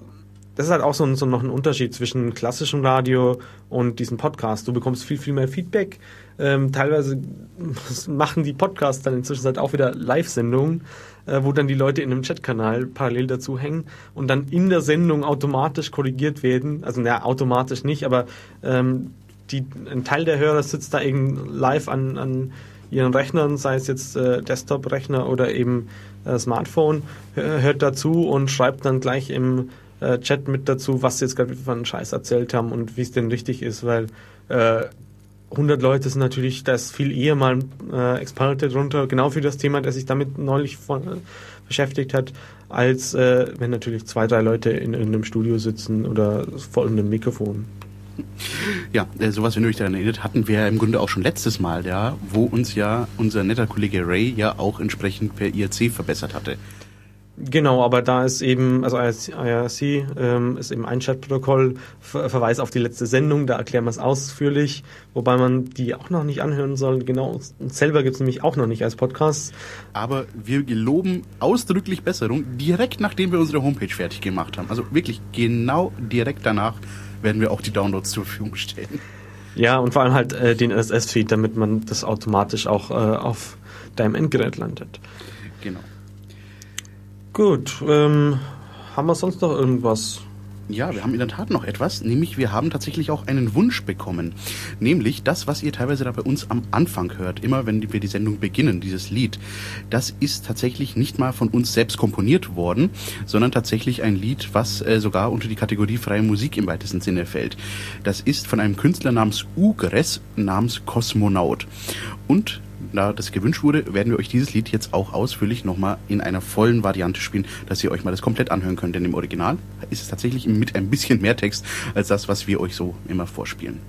das ist halt auch so, so noch ein Unterschied zwischen klassischem Radio und diesem Podcast. Du bekommst viel, viel mehr Feedback. Ähm, teilweise machen die Podcasts dann inzwischen halt auch wieder Live-Sendungen, äh, wo dann die Leute in einem Chatkanal parallel dazu hängen und dann in der Sendung automatisch korrigiert werden. Also naja, automatisch nicht, aber ähm, die, ein Teil der Hörer sitzt da eben live an, an ihren Rechnern, sei es jetzt äh, Desktop-Rechner oder eben äh, Smartphone, hört dazu und schreibt dann gleich im äh, Chat mit dazu, was sie jetzt gerade einen Scheiß erzählt haben und wie es denn richtig ist, weil äh, 100 Leute sind natürlich, da ist viel eher mal äh, Experte drunter, genau für das Thema, das sich damit neulich von, äh, beschäftigt hat, als äh, wenn natürlich zwei, drei Leute in irgendeinem Studio sitzen oder vor einem Mikrofon. Ja, äh, sowas, wenn du dich daran erinnert, hatten wir ja im Grunde auch schon letztes Mal, ja, wo uns ja unser netter Kollege Ray ja auch entsprechend per IRC verbessert hatte. Genau, aber da ist eben, also IRC ähm, ist eben ein Chatprotokoll, Ver Verweis auf die letzte Sendung, da erklären wir es ausführlich, wobei man die auch noch nicht anhören soll. Genau, selber gibt es nämlich auch noch nicht als Podcast. Aber wir geloben ausdrücklich Besserung direkt nachdem wir unsere Homepage fertig gemacht haben. Also wirklich genau direkt danach werden wir auch die Downloads zur Verfügung stellen. Ja, und vor allem halt äh, den RSS-Feed, damit man das automatisch auch äh, auf deinem Endgerät landet. Genau. Gut, ähm, haben wir sonst noch irgendwas? Ja, wir haben in der Tat noch etwas, nämlich wir haben tatsächlich auch einen Wunsch bekommen. Nämlich das, was ihr teilweise da bei uns am Anfang hört, immer wenn wir die Sendung beginnen, dieses Lied, das ist tatsächlich nicht mal von uns selbst komponiert worden, sondern tatsächlich ein Lied, was äh, sogar unter die Kategorie freie Musik im weitesten Sinne fällt. Das ist von einem Künstler namens Ugres, namens Kosmonaut. Und da das gewünscht wurde, werden wir euch dieses Lied jetzt auch ausführlich nochmal in einer vollen Variante spielen, dass ihr euch mal das komplett anhören könnt. Denn im Original ist es tatsächlich mit ein bisschen mehr Text als das, was wir euch so immer vorspielen.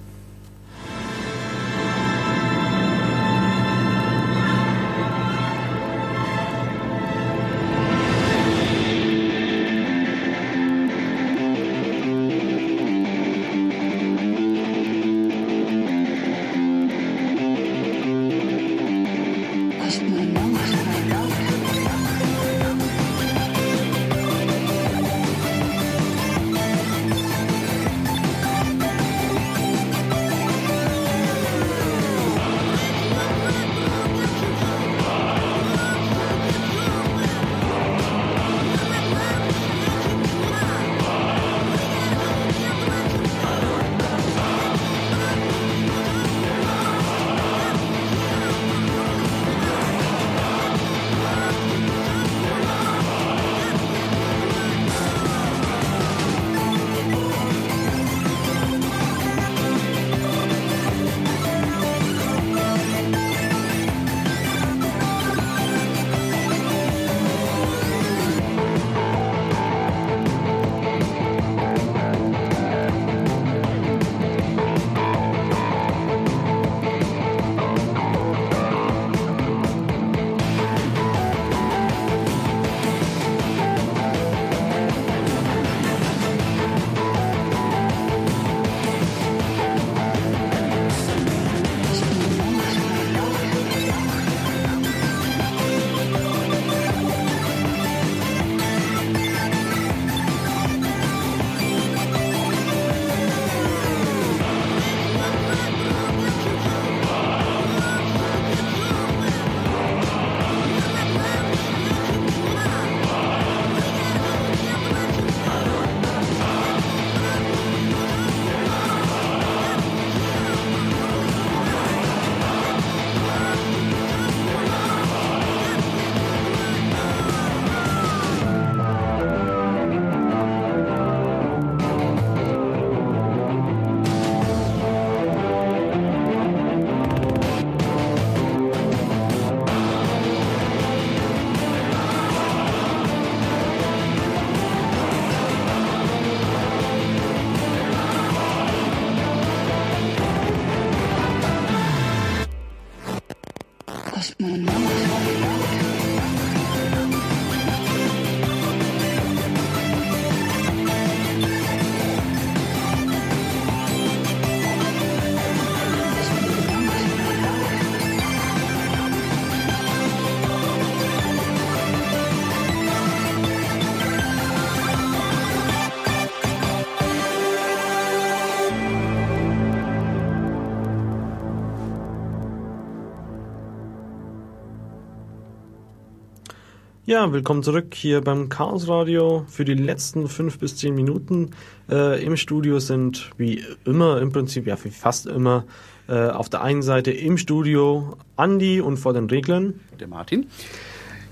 Ja, willkommen zurück hier beim Chaos Radio für die letzten fünf bis zehn Minuten. Äh, Im Studio sind wie immer, im Prinzip, ja, wie fast immer, äh, auf der einen Seite im Studio Andi und vor den Reglern. Der Martin.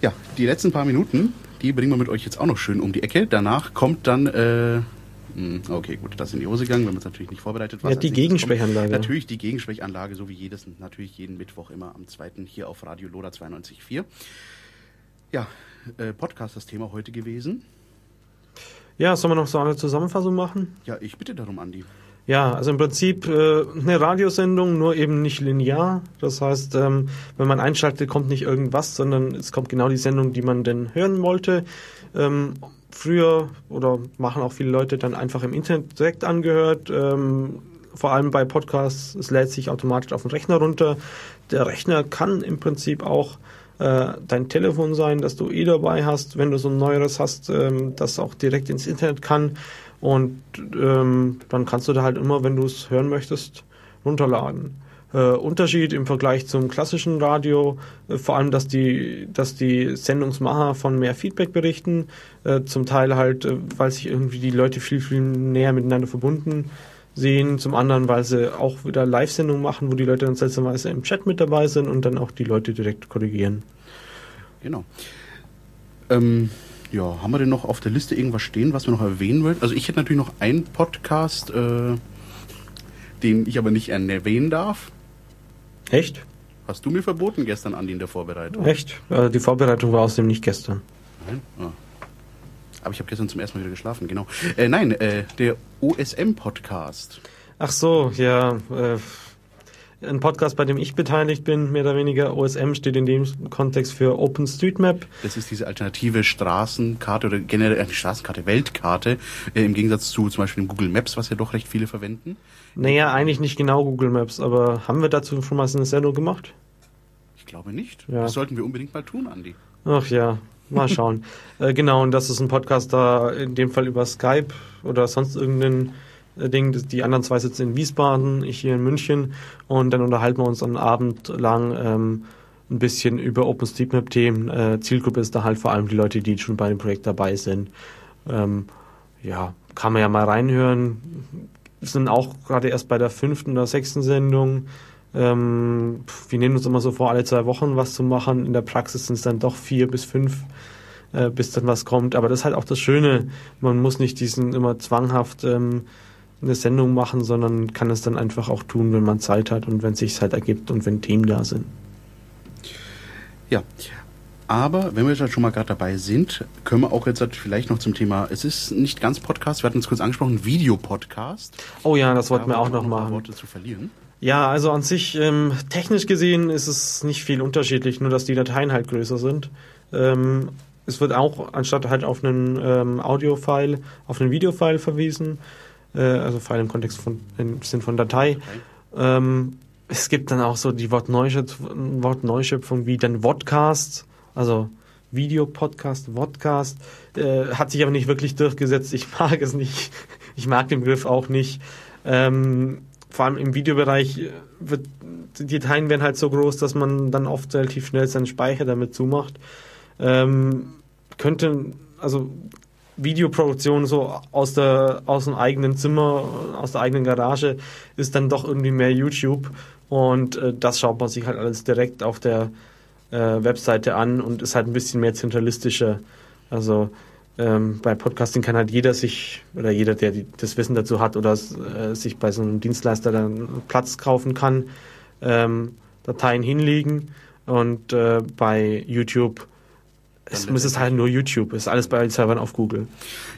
Ja, die letzten paar Minuten, die bringen wir mit euch jetzt auch noch schön um die Ecke. Danach kommt dann äh, hm, Okay, gut, das ist in die Hose gegangen, wenn man es natürlich nicht vorbereitet war. Ja, die Gegensprechanlage. Natürlich die Gegensprechanlage, so wie jedes, natürlich jeden Mittwoch immer am zweiten hier auf Radio Loda 92.4. Ja, äh, Podcast das Thema heute gewesen. Ja, sollen wir noch so eine Zusammenfassung machen? Ja, ich bitte darum, Andi. Ja, also im Prinzip äh, eine Radiosendung, nur eben nicht linear. Das heißt, ähm, wenn man einschaltet, kommt nicht irgendwas, sondern es kommt genau die Sendung, die man denn hören wollte. Ähm, früher oder machen auch viele Leute dann einfach im Internet direkt angehört. Ähm, vor allem bei Podcasts, es lädt sich automatisch auf den Rechner runter. Der Rechner kann im Prinzip auch äh, dein Telefon sein, das du eh dabei hast, wenn du so ein neueres hast, ähm, das auch direkt ins Internet kann. Und ähm, dann kannst du da halt immer, wenn du es hören möchtest, runterladen. Äh, Unterschied im Vergleich zum klassischen Radio, äh, vor allem, dass die, dass die Sendungsmacher von mehr Feedback berichten, äh, zum Teil halt, äh, weil sich irgendwie die Leute viel, viel näher miteinander verbunden sehen, zum anderen, weil sie auch wieder Live-Sendungen machen, wo die Leute dann seltsamerweise im Chat mit dabei sind und dann auch die Leute direkt korrigieren. Genau. Ähm, ja, haben wir denn noch auf der Liste irgendwas stehen, was wir noch erwähnen wollen? Also ich hätte natürlich noch einen Podcast, äh, den ich aber nicht erwähnen darf. Echt? Hast du mir verboten gestern, Andi, in der Vorbereitung? Echt? Äh, die Vorbereitung war außerdem nicht gestern. Nein? Ah. Aber ich habe gestern zum ersten Mal wieder geschlafen, genau. Äh, nein, äh, der OSM-Podcast. Ach so, ja. Äh, ein Podcast, bei dem ich beteiligt bin, mehr oder weniger. OSM steht in dem Kontext für OpenStreetMap. Das ist diese alternative Straßenkarte oder generell eine Straßenkarte, Weltkarte, äh, im Gegensatz zu zum Beispiel dem Google Maps, was ja doch recht viele verwenden. Naja, eigentlich nicht genau Google Maps, aber haben wir dazu schon mal eine Sendung gemacht? Ich glaube nicht. Ja. Das sollten wir unbedingt mal tun, Andi. Ach ja, mal schauen. äh, genau, und das ist ein Podcast da in dem Fall über Skype oder sonst irgendein äh, Ding. Die anderen zwei sitzen in Wiesbaden, ich hier in München und dann unterhalten wir uns einen Abend lang ähm, ein bisschen über OpenStreetMap-Themen. Äh, Zielgruppe ist da halt vor allem die Leute, die schon bei dem Projekt dabei sind. Ähm, ja, kann man ja mal reinhören. Wir sind auch gerade erst bei der fünften oder sechsten Sendung. Ähm, wir nehmen uns immer so vor, alle zwei Wochen was zu machen. In der Praxis sind es dann doch vier bis fünf, äh, bis dann was kommt. Aber das ist halt auch das Schöne. Man muss nicht diesen immer zwanghaft ähm, eine Sendung machen, sondern kann es dann einfach auch tun, wenn man Zeit hat und wenn es sich halt ergibt und wenn Themen da sind. Ja. Aber wenn wir jetzt schon mal gerade dabei sind, können wir auch jetzt vielleicht noch zum Thema, es ist nicht ganz Podcast, wir hatten es kurz angesprochen, Videopodcast. Oh ja, das wollten wir Da auch noch machen. Worte zu verlieren. Ja, also an sich, ähm, technisch gesehen ist es nicht viel unterschiedlich, nur dass die Dateien halt größer sind. Ähm, es wird auch anstatt halt auf einen ähm, Audio-File, auf einen Videofile verwiesen, äh, also File im Kontext von, im Sinn von Datei. Ähm, es gibt dann auch so die Wortneuschöpfung, Wortneuschöpfung wie dann Vodcast, also Videopodcast, Vodcast, äh, hat sich aber nicht wirklich durchgesetzt. Ich mag es nicht. Ich mag den Begriff auch nicht. Ähm, vor allem im Videobereich äh, wird, die Dateien werden halt so groß, dass man dann oft relativ schnell seinen Speicher damit zumacht. Ähm, könnte, also Videoproduktion so aus der aus dem eigenen Zimmer, aus der eigenen Garage ist dann doch irgendwie mehr YouTube und äh, das schaut man sich halt alles direkt auf der äh, Webseite an und ist halt ein bisschen mehr zentralistischer. Also ähm, bei Podcasting kann halt jeder sich oder jeder, der die, das Wissen dazu hat oder äh, sich bei so einem Dienstleister dann Platz kaufen kann, ähm, Dateien hinlegen und äh, bei YouTube es, es ist halt nur YouTube, es ist alles bei den Servern auf Google.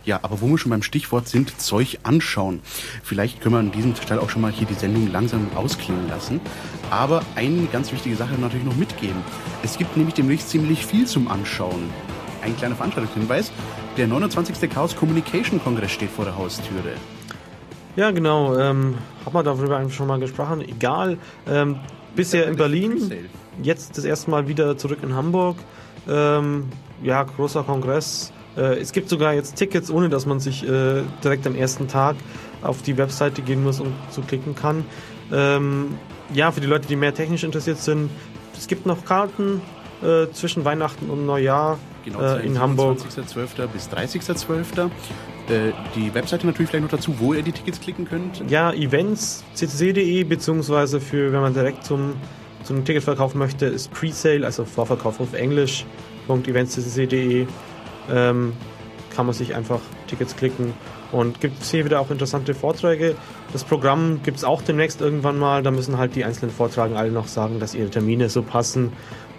Ja, aber wo wir schon beim Stichwort sind, Zeug anschauen. Vielleicht können wir an diesem Stelle auch schon mal hier die Sendung langsam ausklingen lassen. Aber eine ganz wichtige Sache natürlich noch mitgeben. Es gibt nämlich demnächst ziemlich viel zum Anschauen. Ein kleiner Veranstaltungshinweis. Der 29. Chaos Communication Kongress steht vor der Haustüre. Ja, genau. Ähm, haben wir darüber eigentlich schon mal gesprochen. Egal. Ähm, bisher in Berlin, jetzt das erste Mal wieder zurück in Hamburg. Ähm, ja, großer Kongress. Äh, es gibt sogar jetzt Tickets, ohne dass man sich äh, direkt am ersten Tag auf die Webseite gehen muss und zu klicken kann. Ähm, ja, für die Leute, die mehr technisch interessiert sind, es gibt noch Karten. Äh, zwischen Weihnachten und Neujahr Genau, äh, in Hamburg. 20.12. bis 30.12. Äh, die Webseite natürlich vielleicht noch dazu, wo ihr die Tickets klicken könnt. Ja, Events, ccc.de, beziehungsweise für, wenn man direkt zum, zum Ticketverkauf möchte, ist Presale, also Vorverkauf auf Englisch, .eventsccc.de, ähm, kann man sich einfach Tickets klicken und gibt es hier wieder auch interessante Vorträge. Das Programm gibt es auch demnächst irgendwann mal, da müssen halt die einzelnen Vortragen alle noch sagen, dass ihre Termine so passen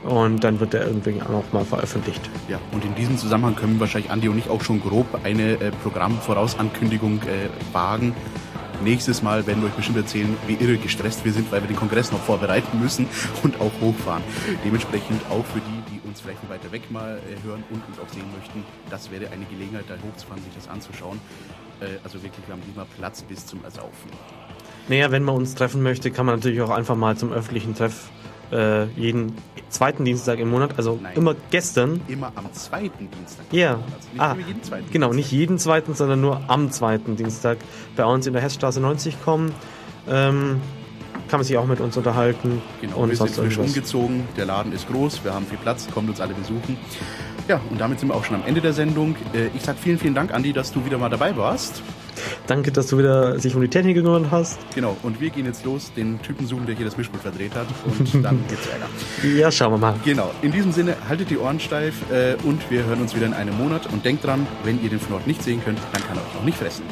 und dann wird der irgendwie auch noch mal veröffentlicht. Ja, und in diesem Zusammenhang können wahrscheinlich Andi und ich auch schon grob eine äh, Programmvorausankündigung äh, wagen. Nächstes Mal werden wir euch bestimmt erzählen, wie irre gestresst wir sind, weil wir den Kongress noch vorbereiten müssen und auch hochfahren. Dementsprechend auch für die, die uns vielleicht weiter weg mal äh, hören und uns auch sehen möchten, das wäre eine Gelegenheit, da hochzufahren, sich das anzuschauen. Äh, also wirklich, wir haben immer Platz bis zum Ersaufen. Naja, wenn man uns treffen möchte, kann man natürlich auch einfach mal zum öffentlichen Treff äh, jeden zweiten Dienstag im Monat, also Nein. immer gestern. Immer am zweiten Dienstag. Ja, Also nicht ah, immer jeden zweiten genau, Dienstag. nicht jeden zweiten, sondern nur am zweiten Dienstag bei uns in der Hessstraße 90 kommen. Ähm, kann man sich auch mit uns unterhalten Genau, und wir sind sonst frisch irgendwas. umgezogen, der Laden ist groß, wir haben viel Platz, kommt uns alle besuchen. Ja, und damit sind wir auch schon am Ende der Sendung. Äh, Ich sage vielen, vielen Dank, Andi, dass du wieder mal dabei warst. Danke, dass du wieder sich um die Technik gekümmert hast. Genau, und wir gehen jetzt los, den Typen suchen, der hier das Mischpult verdreht hat und dann gibt's Ärger. Ja, schauen wir mal. Genau, in diesem Sinne, haltet die Ohren steif äh, und wir hören uns wieder in einem Monat und denkt dran, wenn ihr den Fnord nicht sehen könnt, dann kann er euch auch nicht fressen.